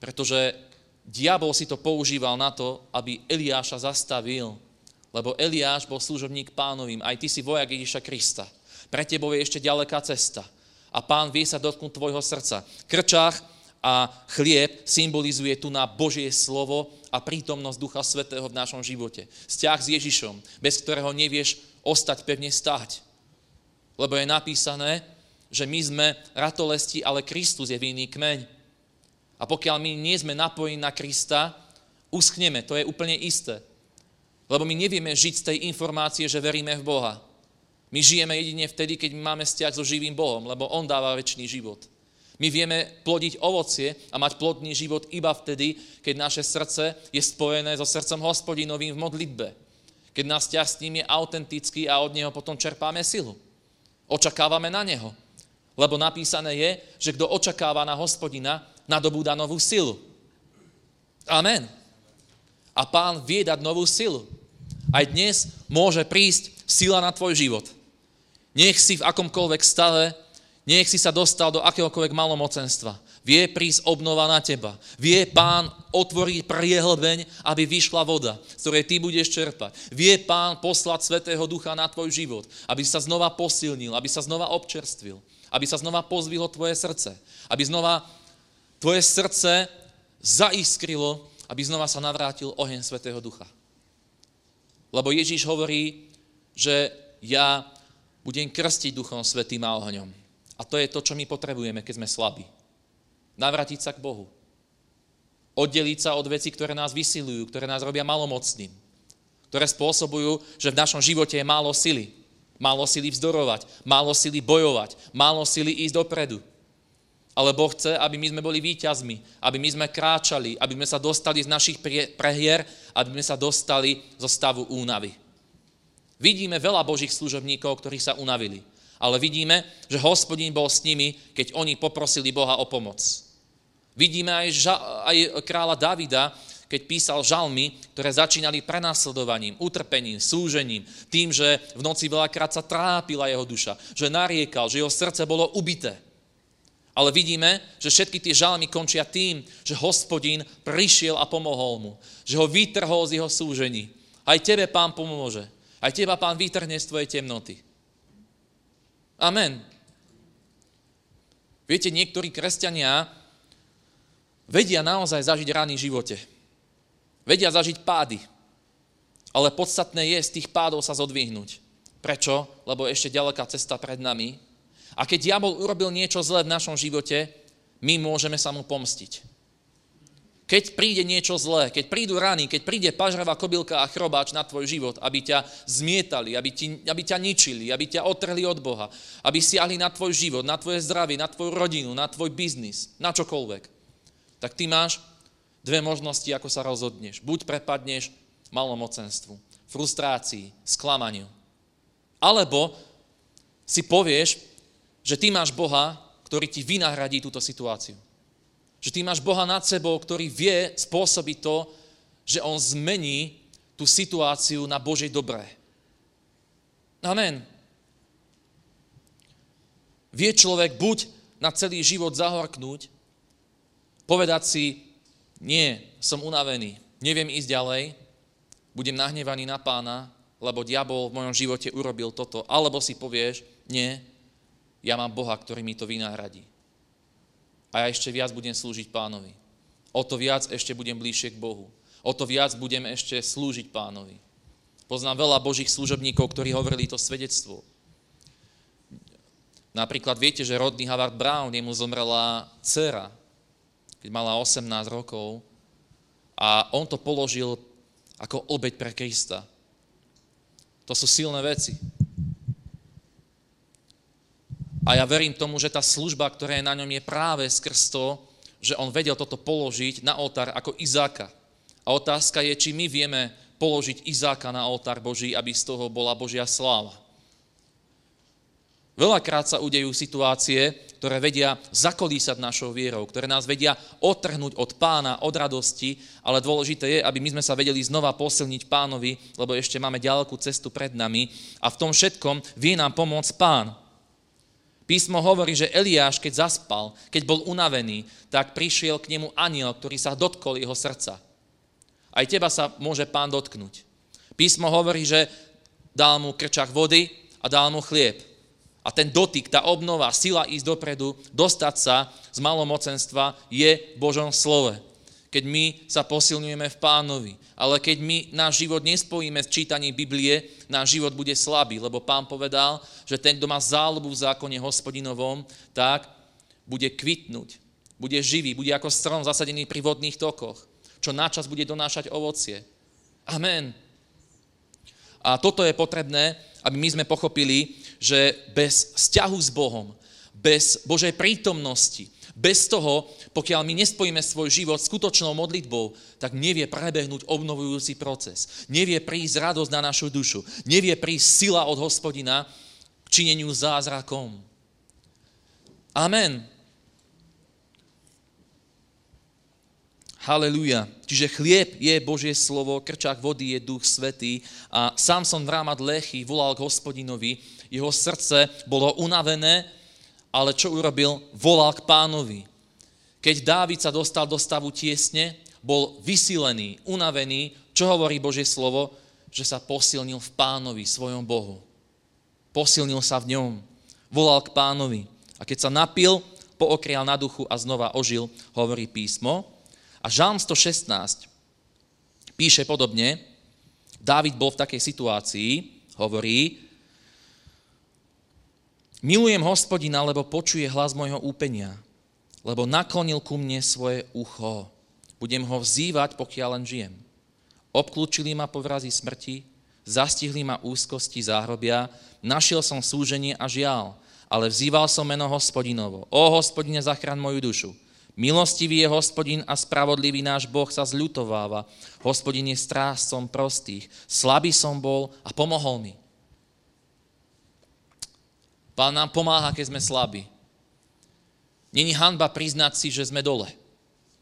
Pretože diabol si to používal na to, aby Eliáša zastavil. Lebo Eliáš bol služobník pánovým, aj ty si vojak Ježiša Krista. Pre tebou je ešte ďaleká cesta. A pán vie sa dotknúť tvojho srdca. Krčách a chlieb symbolizuje tu na Božie slovo a prítomnosť Ducha Svetého v našom živote. Vzťah s Ježišom, bez ktorého nevieš ostať pevne stáť. Lebo je napísané, že my sme ratolesti, ale Kristus je vinný kmeň. A pokiaľ my nie sme napojení na Krista, uschneme, to je úplne isté. Lebo my nevieme žiť z tej informácie, že veríme v Boha. My žijeme jedine vtedy, keď máme vzťah so živým Bohom, lebo On dáva väčší život. My vieme plodiť ovocie a mať plodný život iba vtedy, keď naše srdce je spojené so srdcom hospodinovým v modlitbe keď nás ťah s ním je autentický a od neho potom čerpáme silu. Očakávame na neho. Lebo napísané je, že kto očakáva na hospodina, nadobúda novú silu. Amen. A pán vie dať novú silu. Aj dnes môže prísť sila na tvoj život. Nech si v akomkoľvek stave, nech si sa dostal do akéhokoľvek malomocenstva. Vie prísť obnova na teba. Vie pán otvoriť priehlbeň, aby vyšla voda, z ktorej ty budeš čerpať. Vie pán poslať Svetého Ducha na tvoj život, aby sa znova posilnil, aby sa znova občerstvil, aby sa znova pozvihlo tvoje srdce, aby znova tvoje srdce zaiskrilo, aby znova sa navrátil oheň Svetého Ducha. Lebo Ježíš hovorí, že ja budem krstiť Duchom Svetým a ohňom. A to je to, čo my potrebujeme, keď sme slabí. Navrátiť sa k Bohu. Oddeliť sa od vecí, ktoré nás vysilujú, ktoré nás robia malomocným. Ktoré spôsobujú, že v našom živote je málo sily. Málo sily vzdorovať, málo sily bojovať, málo sily ísť dopredu. Ale Boh chce, aby my sme boli víťazmi, aby my sme kráčali, aby sme sa dostali z našich prehier, aby sme sa dostali zo stavu únavy. Vidíme veľa Božích služobníkov, ktorí sa unavili ale vidíme, že hospodín bol s nimi, keď oni poprosili Boha o pomoc. Vidíme aj, ža- aj kráľa Davida, keď písal žalmy, ktoré začínali prenasledovaním, utrpením, súžením, tým, že v noci veľakrát sa trápila jeho duša, že nariekal, že jeho srdce bolo ubité. Ale vidíme, že všetky tie žalmy končia tým, že hospodín prišiel a pomohol mu, že ho vytrhol z jeho súžení. Aj tebe pán pomôže. Aj teba pán vytrhne z tvojej temnoty. Amen. Viete, niektorí kresťania vedia naozaj zažiť rány v živote. Vedia zažiť pády. Ale podstatné je z tých pádov sa zodvihnúť. Prečo? Lebo ešte ďaleká cesta pred nami. A keď diabol urobil niečo zlé v našom živote, my môžeme sa mu pomstiť. Keď príde niečo zlé, keď prídu rany, keď príde pažravá kobylka a chrobáč na tvoj život, aby ťa zmietali, aby, ti, aby ťa ničili, aby ťa otrhli od Boha, aby siahli na tvoj život, na tvoje zdravie, na tvoju rodinu, na tvoj biznis, na čokoľvek, tak ty máš dve možnosti, ako sa rozhodneš. Buď prepadneš malomocenstvu, frustrácii, sklamaniu. Alebo si povieš, že ty máš Boha, ktorý ti vynahradí túto situáciu. Že ty máš Boha nad sebou, ktorý vie spôsobiť to, že On zmení tú situáciu na Božej dobré. Amen. Vie človek buď na celý život zahorknúť, povedať si, nie, som unavený, neviem ísť ďalej, budem nahnevaný na pána, lebo diabol v mojom živote urobil toto. Alebo si povieš, nie, ja mám Boha, ktorý mi to vynahradí. A ja ešte viac budem slúžiť pánovi. O to viac ešte budem bližšie k Bohu. O to viac budem ešte slúžiť pánovi. Poznám veľa božích služobníkov, ktorí hovorili to svedectvo. Napríklad viete, že rodný Havard Brown, jemu zomrela dcera, keď mala 18 rokov a on to položil ako obeď pre Krista. To sú silné veci. A ja verím tomu, že tá služba, ktorá je na ňom, je práve skrz to, že on vedel toto položiť na oltár ako Izáka. A otázka je, či my vieme položiť Izáka na oltár Boží, aby z toho bola Božia sláva. Veľakrát sa udejú situácie, ktoré vedia zakolísať našou vierou, ktoré nás vedia otrhnúť od pána, od radosti, ale dôležité je, aby my sme sa vedeli znova posilniť pánovi, lebo ešte máme ďalekú cestu pred nami a v tom všetkom vie nám pomôcť pán. Písmo hovorí, že Eliáš, keď zaspal, keď bol unavený, tak prišiel k nemu aniel, ktorý sa dotkol jeho srdca. Aj teba sa môže pán dotknúť. Písmo hovorí, že dal mu krčach vody a dal mu chlieb. A ten dotyk, tá obnova, sila ísť dopredu, dostať sa z malomocenstva je v Božom slove. Keď my sa posilňujeme v pánovi. Ale keď my náš život nespojíme s čítaním Biblie, náš život bude slabý, lebo pán povedal, že ten, kto má záľubu v zákone hospodinovom, tak bude kvitnúť, bude živý, bude ako strom zasadený pri vodných tokoch, čo načas bude donášať ovocie. Amen. A toto je potrebné, aby my sme pochopili, že bez vzťahu s Bohom, bez Božej prítomnosti, bez toho, pokiaľ my nespojíme svoj život skutočnou modlitbou, tak nevie prebehnúť obnovujúci proces. Nevie prísť radosť na našu dušu. Nevie prísť sila od hospodina k čineniu zázrakom. Amen. Haleluja. Čiže chlieb je Božie slovo, krčák vody je duch svetý a sám som v rámad Lechy volal k hospodinovi, jeho srdce bolo unavené, ale čo urobil? Volal k pánovi. Keď Dávid sa dostal do stavu tiesne, bol vysilený, unavený, čo hovorí Božie slovo? Že sa posilnil v pánovi, svojom Bohu. Posilnil sa v ňom. Volal k pánovi. A keď sa napil, pookrial na duchu a znova ožil, hovorí písmo. A Žalm 116 píše podobne, Dávid bol v takej situácii, hovorí, milujem hospodina, lebo počuje hlas môjho úpenia, lebo naklonil ku mne svoje ucho. Budem ho vzývať, pokiaľ len žijem. Obklúčili ma povrazy smrti, zastihli ma úzkosti záhrobia, našiel som súženie a žial, ale vzýval som meno hospodinovo. O hospodine, zachráň moju dušu. Milostivý je hospodin a spravodlivý náš Boh sa zľutováva. Hospodin je strážcom prostých. Slabý som bol a pomohol mi. Pán nám pomáha, keď sme slabí. Není hanba priznať si, že sme dole.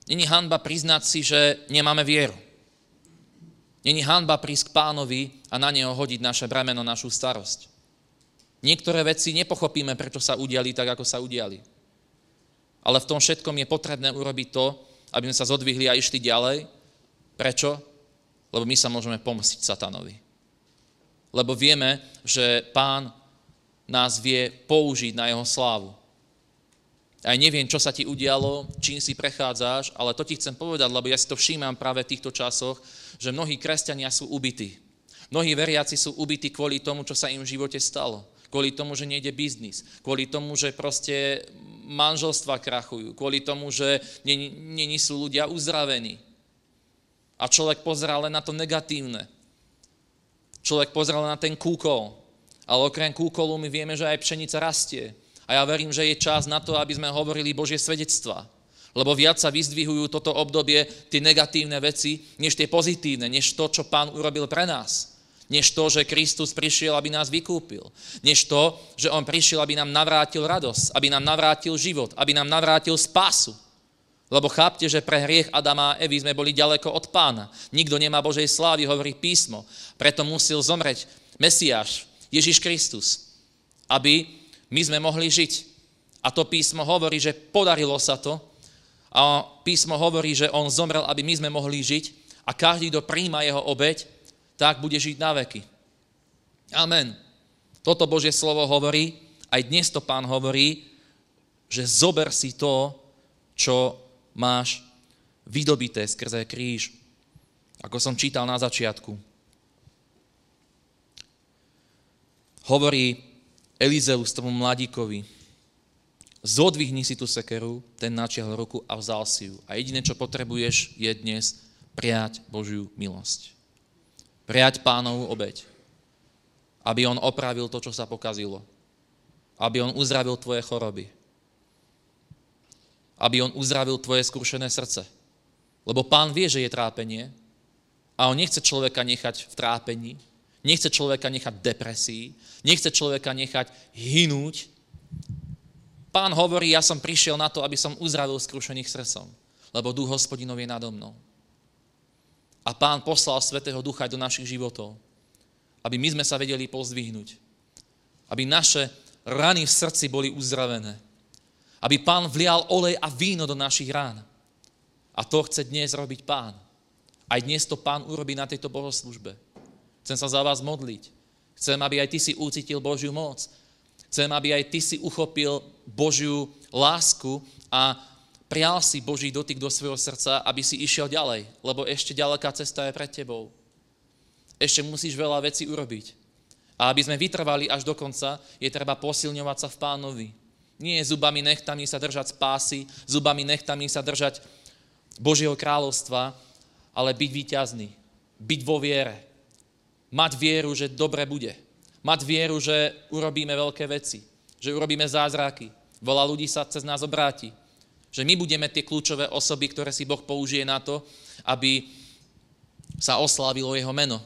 Není hanba priznať si, že nemáme vieru. Není hanba prísť k pánovi a na neho hodiť naše bremeno, našu starosť. Niektoré veci nepochopíme, prečo sa udiali tak, ako sa udiali. Ale v tom všetkom je potrebné urobiť to, aby sme sa zodvihli a išli ďalej. Prečo? Lebo my sa môžeme pomstiť satanovi. Lebo vieme, že pán nás vie použiť na jeho slávu. Aj neviem, čo sa ti udialo, čím si prechádzaš, ale to ti chcem povedať, lebo ja si to všímam práve v týchto časoch, že mnohí kresťania sú ubití. Mnohí veriaci sú ubití kvôli tomu, čo sa im v živote stalo. Kvôli tomu, že nejde biznis. Kvôli tomu, že proste manželstva krachujú, kvôli tomu, že není sú ľudia uzdravení. A človek pozerá len na to negatívne. Človek pozerá len na ten kúkol. Ale okrem kúkolu my vieme, že aj pšenica rastie. A ja verím, že je čas na to, aby sme hovorili Božie svedectva. Lebo viac sa vyzdvihujú toto obdobie tie negatívne veci, než tie pozitívne, než to, čo Pán urobil pre nás než to, že Kristus prišiel, aby nás vykúpil. Než to, že On prišiel, aby nám navrátil radosť, aby nám navrátil život, aby nám navrátil spásu. Lebo chápte, že pre hriech Adama a Evy sme boli ďaleko od pána. Nikto nemá Božej slávy, hovorí písmo. Preto musel zomreť Mesiáš, Ježiš Kristus, aby my sme mohli žiť. A to písmo hovorí, že podarilo sa to. A písmo hovorí, že on zomrel, aby my sme mohli žiť. A každý, kto príjma jeho obeď, tak bude žiť na veky. Amen. Toto Božie slovo hovorí, aj dnes to pán hovorí, že zober si to, čo máš vydobité skrze kríž. Ako som čítal na začiatku. Hovorí Elizeus tomu mladíkovi, zodvihni si tú sekeru, ten načiahol ruku a vzal si ju. A jediné, čo potrebuješ, je dnes prijať Božiu milosť. Prijať pánovú obeď. Aby on opravil to, čo sa pokazilo. Aby on uzdravil tvoje choroby. Aby on uzdravil tvoje skrušené srdce. Lebo pán vie, že je trápenie a on nechce človeka nechať v trápení, nechce človeka nechať depresii, nechce človeka nechať hynúť. Pán hovorí, ja som prišiel na to, aby som uzdravil skrušených srdcom, lebo duch hospodinov je nado mnou. A pán poslal Svetého Ducha do našich životov, aby my sme sa vedeli pozdvihnúť. Aby naše rany v srdci boli uzdravené. Aby pán vlial olej a víno do našich rán. A to chce dnes robiť pán. Aj dnes to pán urobí na tejto bohoslužbe. Chcem sa za vás modliť. Chcem, aby aj ty si ucítil Božiu moc. Chcem, aby aj ty si uchopil Božiu lásku a prial si Boží dotyk do svojho srdca, aby si išiel ďalej, lebo ešte ďaleká cesta je pred tebou. Ešte musíš veľa vecí urobiť. A aby sme vytrvali až do konca, je treba posilňovať sa v pánovi. Nie zubami nechtami sa držať spásy, zubami nechtami sa držať Božieho kráľovstva, ale byť výťazný, byť vo viere, mať vieru, že dobre bude, mať vieru, že urobíme veľké veci, že urobíme zázraky, veľa ľudí sa cez nás obráti, že my budeme tie kľúčové osoby, ktoré si Boh použije na to, aby sa oslávilo jeho meno.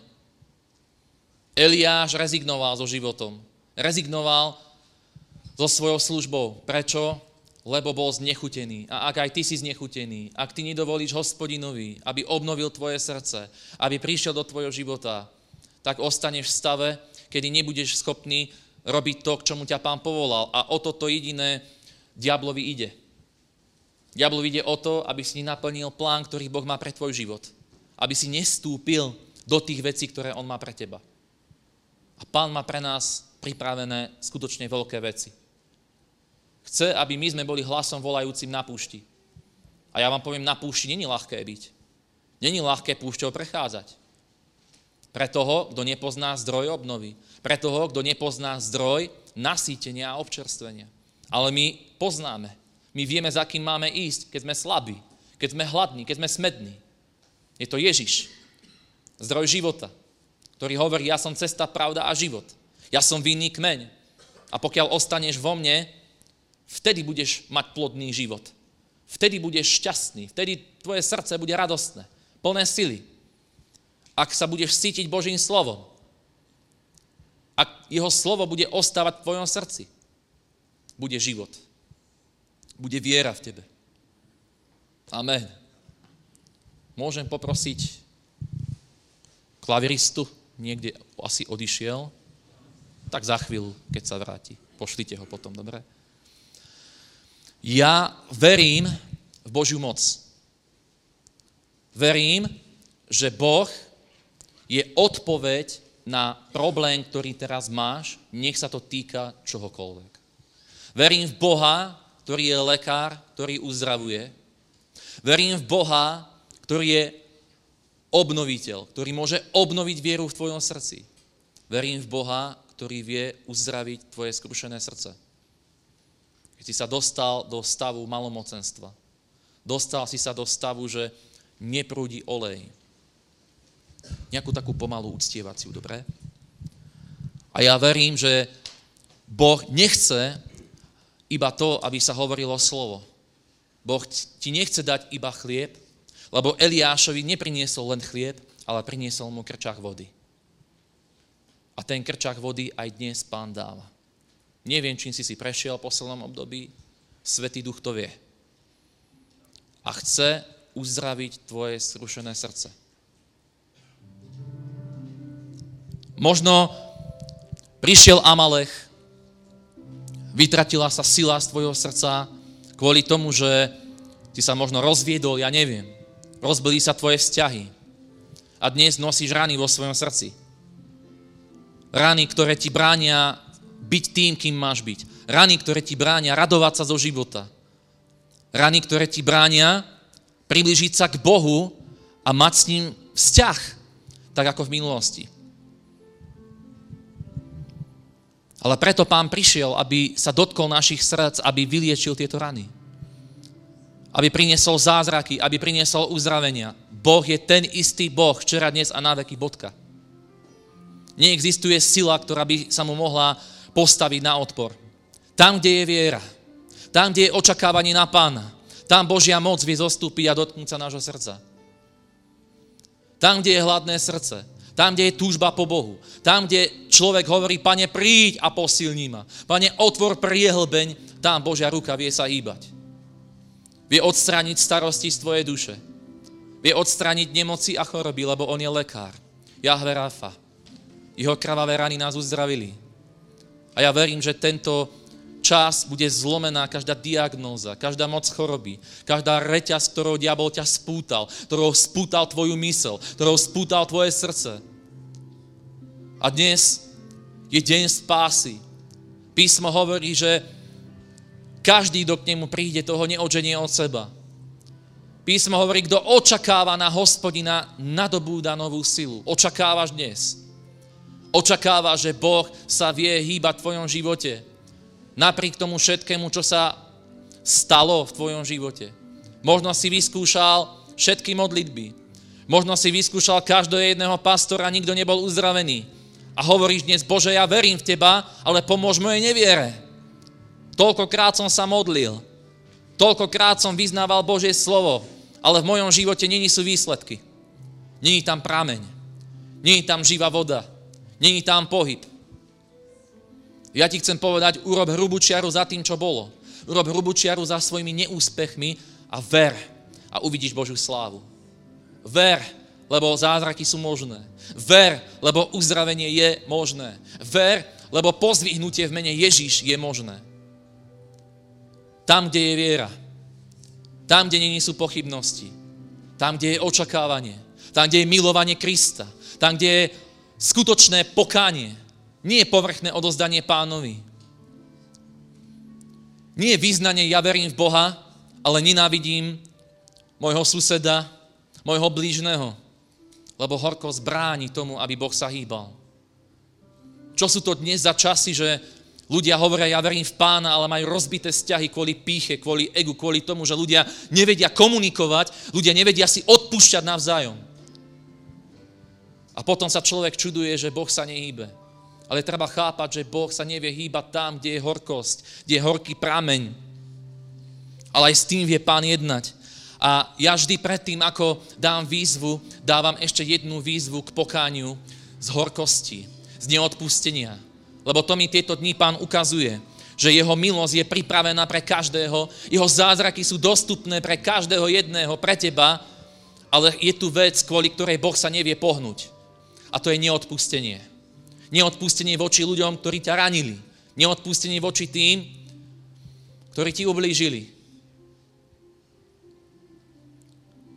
Eliáš rezignoval so životom. Rezignoval so svojou službou. Prečo? lebo bol znechutený. A ak aj ty si znechutený, ak ty nedovolíš hospodinovi, aby obnovil tvoje srdce, aby prišiel do tvojho života, tak ostaneš v stave, kedy nebudeš schopný robiť to, k čomu ťa pán povolal. A o toto jediné diablovi ide. Diablovi ide o to, aby si naplnil plán, ktorý Boh má pre tvoj život. Aby si nestúpil do tých vecí, ktoré On má pre teba. A pán má pre nás pripravené skutočne veľké veci. Chce, aby my sme boli hlasom volajúcim na púšti. A ja vám poviem, na púšti není ľahké byť. Není ľahké púšťou prechádzať. Pre toho, kto nepozná zdroj obnovy. Pre toho, kto nepozná zdroj nasýtenia a občerstvenia. Ale my poznáme. My vieme, za kým máme ísť, keď sme slabí, keď sme hladní, keď sme smední. Je to Ježiš, zdroj života, ktorý hovorí, ja som cesta, pravda a život. Ja som vinný kmeň. A pokiaľ ostaneš vo mne, Vtedy budeš mať plodný život. Vtedy budeš šťastný. Vtedy tvoje srdce bude radostné, plné sily. Ak sa budeš cítiť Božím slovom. Ak jeho slovo bude ostávať v tvojom srdci. Bude život. Bude viera v tebe. Amen. Môžem poprosiť klaviristu, niekde asi odišiel, tak za chvíľu, keď sa vráti. Pošlite ho potom, dobre? Ja verím v Božiu moc. Verím, že Boh je odpoveď na problém, ktorý teraz máš, nech sa to týka čohokoľvek. Verím v Boha, ktorý je lekár, ktorý uzdravuje. Verím v Boha, ktorý je obnoviteľ, ktorý môže obnoviť vieru v tvojom srdci. Verím v Boha, ktorý vie uzdraviť tvoje skrušené srdce si sa dostal do stavu malomocenstva. Dostal si sa do stavu, že neprúdi olej. Nejakú takú pomalú uctievaciu, dobre? A ja verím, že Boh nechce iba to, aby sa hovorilo slovo. Boh ti nechce dať iba chlieb, lebo Eliášovi nepriniesol len chlieb, ale priniesol mu krčách vody. A ten krčák vody aj dnes pán dáva. Neviem, čím si si prešiel v poslednom období, Svetý Duch to vie. A chce uzdraviť tvoje zrušené srdce. Možno prišiel Amalech, vytratila sa sila z tvojho srdca kvôli tomu, že ty sa možno rozviedol, ja neviem. Rozbili sa tvoje vzťahy. A dnes nosíš rany vo svojom srdci. Rany, ktoré ti bránia byť tým, kým máš byť. Rany, ktoré ti bránia radovať sa zo života. Rany, ktoré ti bránia priblížiť sa k Bohu a mať s ním vzťah, tak ako v minulosti. Ale preto pán prišiel, aby sa dotkol našich srdc, aby vyliečil tieto rany. Aby priniesol zázraky, aby priniesol uzdravenia. Boh je ten istý Boh, včera, dnes a na veky bodka. Neexistuje sila, ktorá by sa mu mohla postaviť na odpor. Tam, kde je viera, tam, kde je očakávanie na pána, tam Božia moc vie zostúpiť a dotknúť sa nášho srdca. Tam, kde je hladné srdce, tam, kde je túžba po Bohu. Tam, kde človek hovorí, pane, príď a posilní ma. Pane, otvor priehlbeň, tam Božia ruka vie sa hýbať. Vie odstrániť starosti z tvojej duše. Vie odstrániť nemoci a choroby, lebo on je lekár. Jahve Rafa. Jeho krvavé rany nás uzdravili. A ja verím, že tento čas bude zlomená každá diagnóza, každá moc choroby, každá reťaz, ktorou diabol ťa spútal, ktorou spútal tvoju mysel, ktorou spútal tvoje srdce. A dnes je deň spásy. Písmo hovorí, že každý, kto k nemu príde, toho neodženie od seba. Písmo hovorí, kto očakáva na hospodina, nadobúda novú silu. Očakávaš dnes. Očakáva, že Boh sa vie hýbať v tvojom živote Napriek tomu všetkému, čo sa stalo v tvojom živote. Možno si vyskúšal všetky modlitby. Možno si vyskúšal každého jedného pastora, nikto nebol uzdravený. A hovoríš dnes, Bože, ja verím v Teba, ale pomôž mojej neviere. Toľkokrát som sa modlil. Toľkokrát som vyznával Božie slovo, ale v mojom živote není sú výsledky. Není tam prameň. Není tam živá voda. Není tam pohyb. Ja ti chcem povedať, urob hrubú čiaru za tým, čo bolo. Urob hrubú čiaru za svojimi neúspechmi a ver a uvidíš Božiu slávu. Ver, lebo zázraky sú možné. Ver, lebo uzdravenie je možné. Ver, lebo pozvihnutie v mene Ježíš je možné. Tam, kde je viera. Tam, kde nie sú pochybnosti. Tam, kde je očakávanie. Tam, kde je milovanie Krista. Tam, kde je skutočné pokánie nie je povrchné odozdanie pánovi. Nie je význanie, ja verím v Boha, ale nenávidím môjho suseda, môjho blížneho, lebo horkosť bráni tomu, aby Boh sa hýbal. Čo sú to dnes za časy, že ľudia hovoria, ja verím v pána, ale majú rozbité vzťahy kvôli píche, kvôli egu, kvôli tomu, že ľudia nevedia komunikovať, ľudia nevedia si odpúšťať navzájom. A potom sa človek čuduje, že Boh sa nehýbe. Ale treba chápať, že Boh sa nevie hýbať tam, kde je horkosť, kde je horký prameň. Ale aj s tým vie Pán jednať. A ja vždy predtým, ako dám výzvu, dávam ešte jednu výzvu k pokániu z horkosti, z neodpustenia. Lebo to mi tieto dní Pán ukazuje, že jeho milosť je pripravená pre každého, jeho zázraky sú dostupné pre každého jedného, pre teba, ale je tu vec, kvôli ktorej Boh sa nevie pohnúť. A to je neodpustenie. Neodpustenie voči ľuďom, ktorí ťa ranili. Neodpustenie voči tým, ktorí ti ublížili.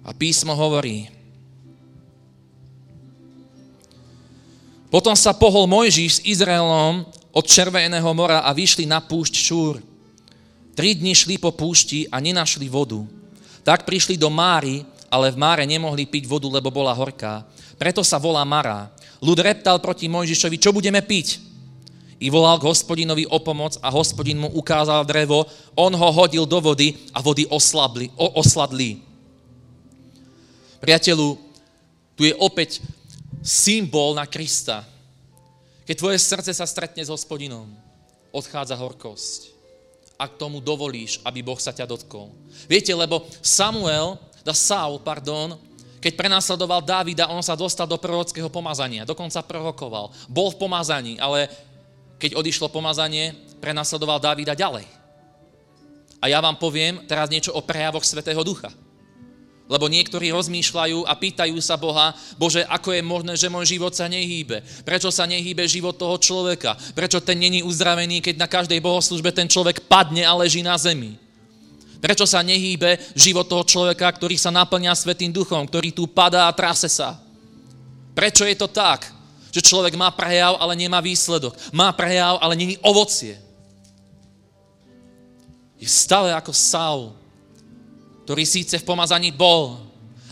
A písmo hovorí, Potom sa pohol Mojžiš s Izraelom od Červeného mora a vyšli na púšť Šúr. Tri dni šli po púšti a nenašli vodu. Tak prišli do Máry, ale v Máre nemohli piť vodu, lebo bola horká. Preto sa volá Mara. Ľud reptal proti Mojžišovi, čo budeme piť? I volal k hospodinovi o pomoc a hospodin mu ukázal drevo, on ho hodil do vody a vody oslabli, o, osladli. Priateľu, tu je opäť symbol na Krista. Keď tvoje srdce sa stretne s hospodinom, odchádza horkosť. Ak tomu dovolíš, aby Boh sa ťa dotkol. Viete, lebo Samuel, da Saul, pardon, keď prenasledoval Dávida, on sa dostal do prorockého pomazania, dokonca prorokoval. Bol v pomazaní, ale keď odišlo pomazanie, prenasledoval Dávida ďalej. A ja vám poviem teraz niečo o prejavoch Svetého Ducha. Lebo niektorí rozmýšľajú a pýtajú sa Boha, Bože, ako je možné, že môj život sa nehýbe? Prečo sa nehýbe život toho človeka? Prečo ten není uzdravený, keď na každej bohoslužbe ten človek padne a leží na zemi? Prečo sa nehýbe život toho človeka, ktorý sa naplňa Svetým duchom, ktorý tu padá a trase sa? Prečo je to tak, že človek má prejav, ale nemá výsledok? Má prejav, ale není ovocie. Je stále ako Saul, ktorý síce v pomazaní bol,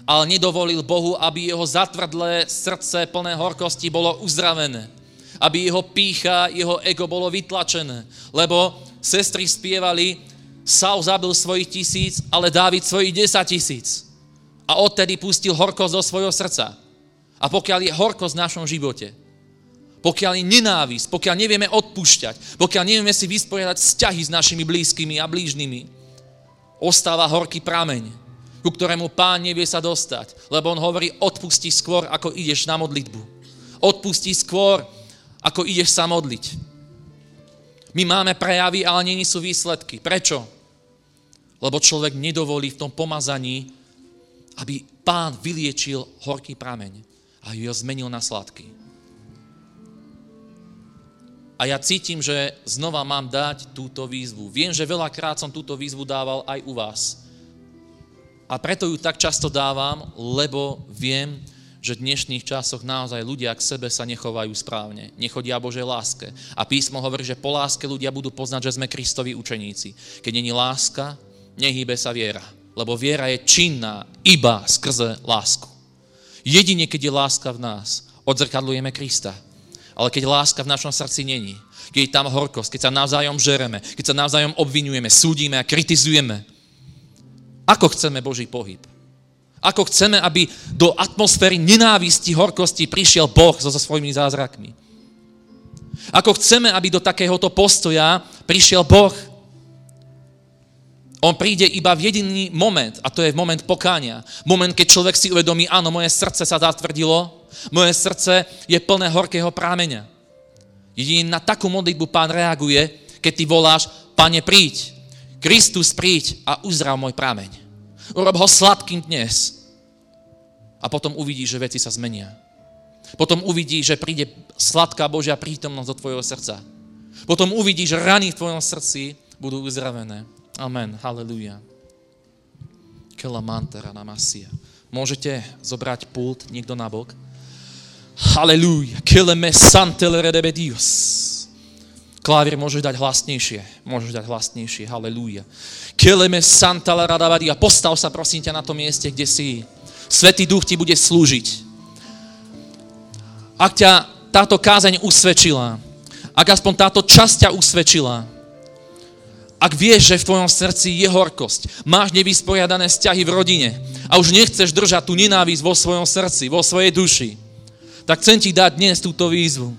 ale nedovolil Bohu, aby jeho zatvrdlé srdce plné horkosti bolo uzdravené. Aby jeho pícha, jeho ego bolo vytlačené. Lebo sestry spievali, Saul zabil svojich tisíc, ale Dávid svojich desať tisíc. A odtedy pustil horkosť do svojho srdca. A pokiaľ je horkosť v našom živote, pokiaľ je nenávisť, pokiaľ nevieme odpúšťať, pokiaľ nevieme si vysporiadať vzťahy s našimi blízkymi a blížnymi, ostáva horký prameň, ku ktorému pán nevie sa dostať, lebo on hovorí, odpusti skôr, ako ideš na modlitbu. Odpusti skôr, ako ideš sa modliť. My máme prejavy, ale není sú výsledky. Prečo? Lebo človek nedovolí v tom pomazaní, aby pán vyliečil horký prameň a ho zmenil na sladký. A ja cítim, že znova mám dať túto výzvu. Viem, že veľakrát som túto výzvu dával aj u vás. A preto ju tak často dávam, lebo viem, že v dnešných časoch naozaj ľudia k sebe sa nechovajú správne. Nechodia Božej láske. A písmo hovorí, že po láske ľudia budú poznať, že sme Kristovi učeníci. Keď není láska, nehýbe sa viera. Lebo viera je činná iba skrze lásku. Jedine, keď je láska v nás, odzrkadlujeme Krista. Ale keď láska v našom srdci není, keď je tam horkosť, keď sa navzájom žereme, keď sa navzájom obvinujeme, súdime a kritizujeme, ako chceme Boží pohyb? Ako chceme, aby do atmosféry nenávisti, horkosti prišiel Boh so, so svojimi zázrakmi? Ako chceme, aby do takéhoto postoja prišiel Boh? On príde iba v jediný moment, a to je moment pokáňa. Moment, keď človek si uvedomí, áno, moje srdce sa zatvrdilo, moje srdce je plné horkého prámeňa. Jedine na takú modlitbu pán reaguje, keď ty voláš, pane príď, Kristus príď a uzdrav môj prámeň. Urob ho sladkým dnes. A potom uvidíš, že veci sa zmenia. Potom uvidíš, že príde sladká Božia prítomnosť do tvojho srdca. Potom uvidíš, že rany v tvojom srdci budú uzdravené. Amen. Mantera na masia. Môžete zobrať pult niekto na bok? Halleluja. Kileme santele redebe Dios. Klávier môžeš dať hlasnejšie. Môžeš dať hlasnejšie. Halleluja. Kileme santale radabadia. Postav sa prosím ťa na tom mieste, kde si. Svetý duch ti bude slúžiť. Ak ťa táto kázeň usvedčila, ak aspoň táto časť ťa usvedčila, ak vieš, že v tvojom srdci je horkosť, máš nevysporiadané vzťahy v rodine a už nechceš držať tú nenávisť vo svojom srdci, vo svojej duši, tak chcem ti dať dnes túto výzvu.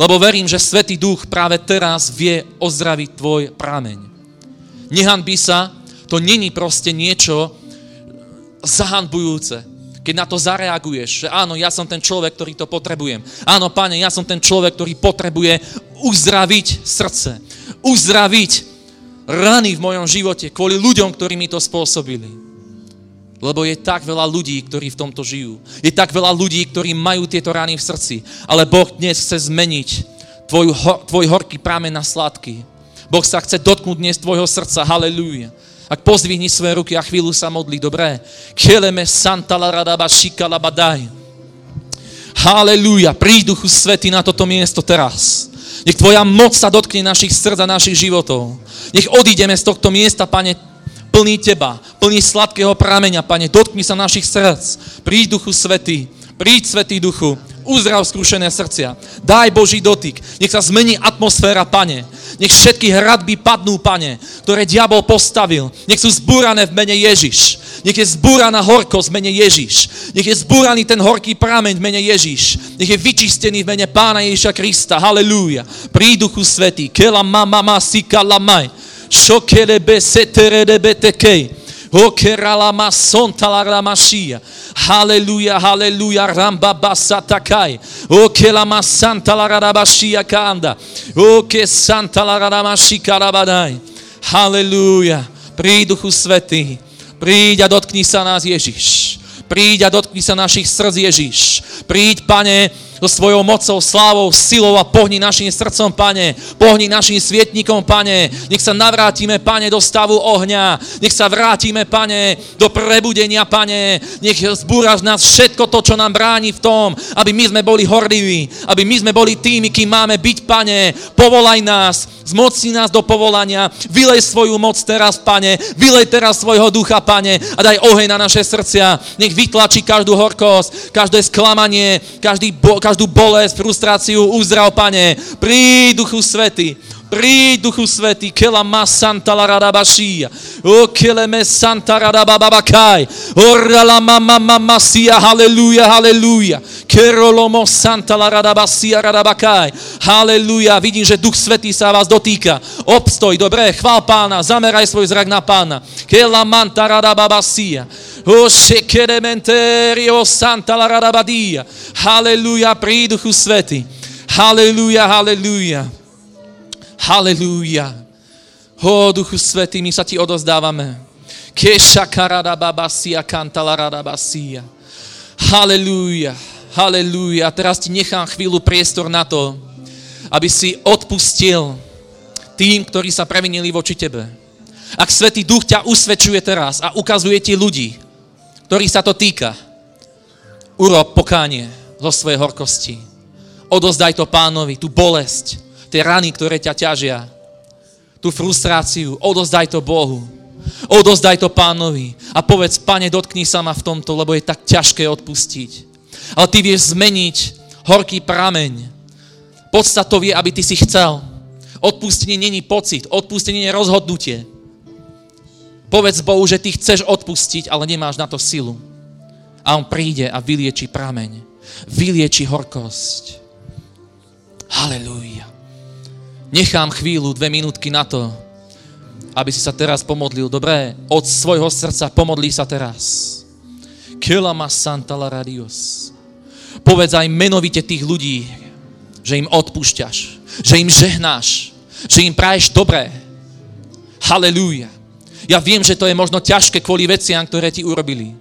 Lebo verím, že Svetý Duch práve teraz vie ozdraviť tvoj prameň. Nehanbi sa, to není proste niečo zahanbujúce. Keď na to zareaguješ, že áno, ja som ten človek, ktorý to potrebujem. Áno, pane, ja som ten človek, ktorý potrebuje uzdraviť srdce. Uzdraviť rany v mojom živote kvôli ľuďom, ktorí mi to spôsobili. Lebo je tak veľa ľudí, ktorí v tomto žijú. Je tak veľa ľudí, ktorí majú tieto rány v srdci. Ale Boh dnes chce zmeniť tvoj, tvoj horký prámen na sladký. Boh sa chce dotknúť dnes tvojho srdca. Halelúja. Ak pozdvihni svoje ruky a chvíľu sa modli, dobré? Kieleme santa la radaba shika la badaj. Halelúja. Príď Duchu Svety na toto miesto teraz. Nech Tvoja moc sa dotkne našich srdc a našich životov. Nech odídeme z tohto miesta, Pane, plný Teba, plný sladkého prameňa, Pane, dotkni sa našich srdc. Príď Duchu Svetý, príď Svetý Duchu, uzdrav skrušené srdcia. Daj Boží dotyk. Nech sa zmení atmosféra, Pane. Nech všetky hradby padnú, Pane, ktoré diabol postavil. Nech sú zbúrané v mene Ježiš. Nech je zbúraná horkosť v mene Ježiš. Nech je zbúraný ten horký prameň v mene Ježiš. Nech je vyčistený v mene Pána Ježiša Krista. Halelúja. Príď Duchu Svetý. Kela mama ma sika lamaj. Shokerebe seterebe tekei. Haleluya, haleluya, ramba basatakai. O que la masanta la rabashia kanda. O santa la rabashi karabadai. Haleluja. Príď Duchu Svetý. Príď a dotkni sa nás Ježiš. Príď a dotkni sa našich srdc Ježiš. Príď, Pane, so svojou mocou, slávou, silou a pohni našim srdcom, pane. Pohni našim svietnikom, pane. Nech sa navrátime, pane, do stavu ohňa. Nech sa vrátime, pane, do prebudenia, pane. Nech zbúraš nás všetko to, čo nám bráni v tom, aby my sme boli horliví, aby my sme boli tými, kým máme byť, pane. Povolaj nás, zmocni nás do povolania, vylej svoju moc teraz, pane, vylej teraz svojho ducha, pane, a daj oheň na naše srdcia. Nech vytlačí každú horkosť, každé sklamanie, každý bo, každú bolesť, frustráciu, uzdrav, pane. Príď, Duchu Svety. Príď, Duchu Svety, kela ma santa la radabašia. O kele me santa radabababakaj. Ora la mama mama sia, haleluja, haleluja. Kerolomo santa la radabasia radabakaj. Haleluja. Vidím, že Duch Svetý sa vás dotýka. Obstoj, dobre, chvál pána, zameraj svoj zrak na pána. Kela manta radababasia. O shekerementerio santa la radabadia. Haleluja, príď, Duchu Svety. Haleluja, haleluja. Halelúja. Ó, Duchu Svetý, my sa ti odozdávame. Keša karada babasia, kantala rada basia. Halelúja, halelúja. A teraz ti nechám chvíľu priestor na to, aby si odpustil tým, ktorí sa previnili voči tebe. Ak Svetý Duch ťa usvedčuje teraz a ukazuje ti ľudí, ktorý sa to týka, urob pokánie zo svojej horkosti. Odozdaj to pánovi, tú bolesť, tie rany, ktoré ťa ťažia, tú frustráciu, odozdaj to Bohu. Odozdaj to pánovi a povedz, pane, dotkni sa ma v tomto, lebo je tak ťažké odpustiť. Ale ty vieš zmeniť horký prameň. Podstatou je, aby ty si chcel. Odpustenie není pocit, odpustenie je rozhodnutie. Povedz Bohu, že ty chceš odpustiť, ale nemáš na to silu. A on príde a vylieči prameň. Vylieči horkosť. Halelúja. Nechám chvíľu, dve minútky na to, aby si sa teraz pomodlil. Dobre, od svojho srdca pomodlí sa teraz. Kelama Santa la radios. Povedz aj menovite tých ľudí, že im odpúšťaš, že im žehnáš, že im praješ dobré. Halelúja. Ja viem, že to je možno ťažké kvôli veciam, ktoré ti urobili.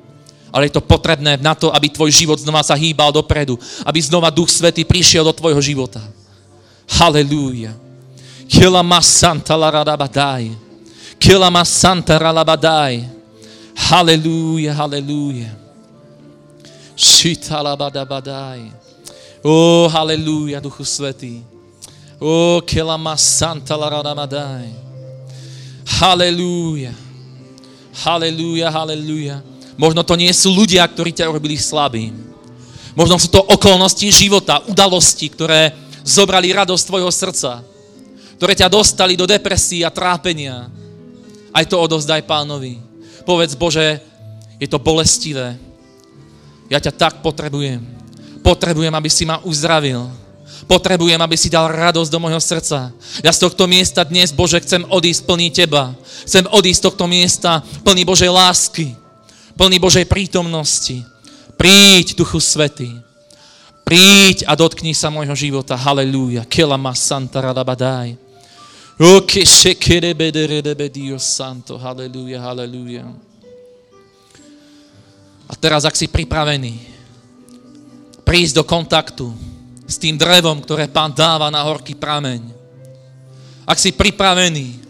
Ale je to potrebné na to, aby tvoj život znova sa hýbal dopredu. Aby znova Duch Svetý prišiel do tvojho života. Halelúja. Kila ma santa la radabadai. Kila ma santa ralabadai. Hallelujah, hallelujah. Shita labadabadai. Oh, hallelujah, Duchu Svetý. Oh, kila ma santa Hallelujah. Hallelujah, hallelujah. Možno to nie sú ľudia, ktorí ťa urobili slabým. Možno sú to okolnosti života, udalosti, ktoré zobrali radosť tvojho srdca ktoré ťa dostali do depresí a trápenia. Aj to odovzdaj pánovi. Povedz, Bože, je to bolestivé. Ja ťa tak potrebujem. Potrebujem, aby si ma uzdravil. Potrebujem, aby si dal radosť do môjho srdca. Ja z tohto miesta dnes, Bože, chcem odísť plný Teba. Chcem odísť z tohto miesta plný Božej lásky, plný Božej prítomnosti. Príď, Duchu Svetý. Príď a dotkni sa môjho života. Halelúja. Kela ma santa radabadaj. O que Dio santo. Halleluja, halleluja. A teraz, ak si pripravený prísť do kontaktu s tým drevom, ktoré pán dáva na horký prameň, ak si pripravený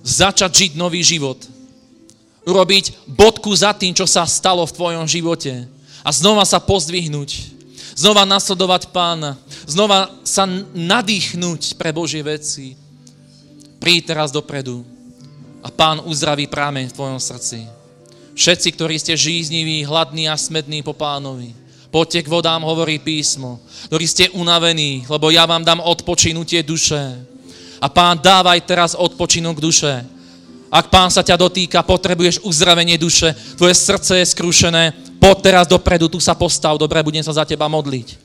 začať žiť nový život, urobiť bodku za tým, čo sa stalo v tvojom živote a znova sa pozdvihnúť, znova nasledovať pána, znova sa nadýchnúť pre Božie veci, Príď teraz dopredu a pán uzdraví prámeň v tvojom srdci. Všetci, ktorí ste žízniví, hladní a smední po pánovi, poďte k vodám, hovorí písmo, ktorí ste unavení, lebo ja vám dám odpočinutie duše. A pán, dávaj teraz odpočinok duše. Ak pán sa ťa dotýka, potrebuješ uzdravenie duše, tvoje srdce je skrušené, poď teraz dopredu, tu sa postav, dobre, budem sa za teba modliť.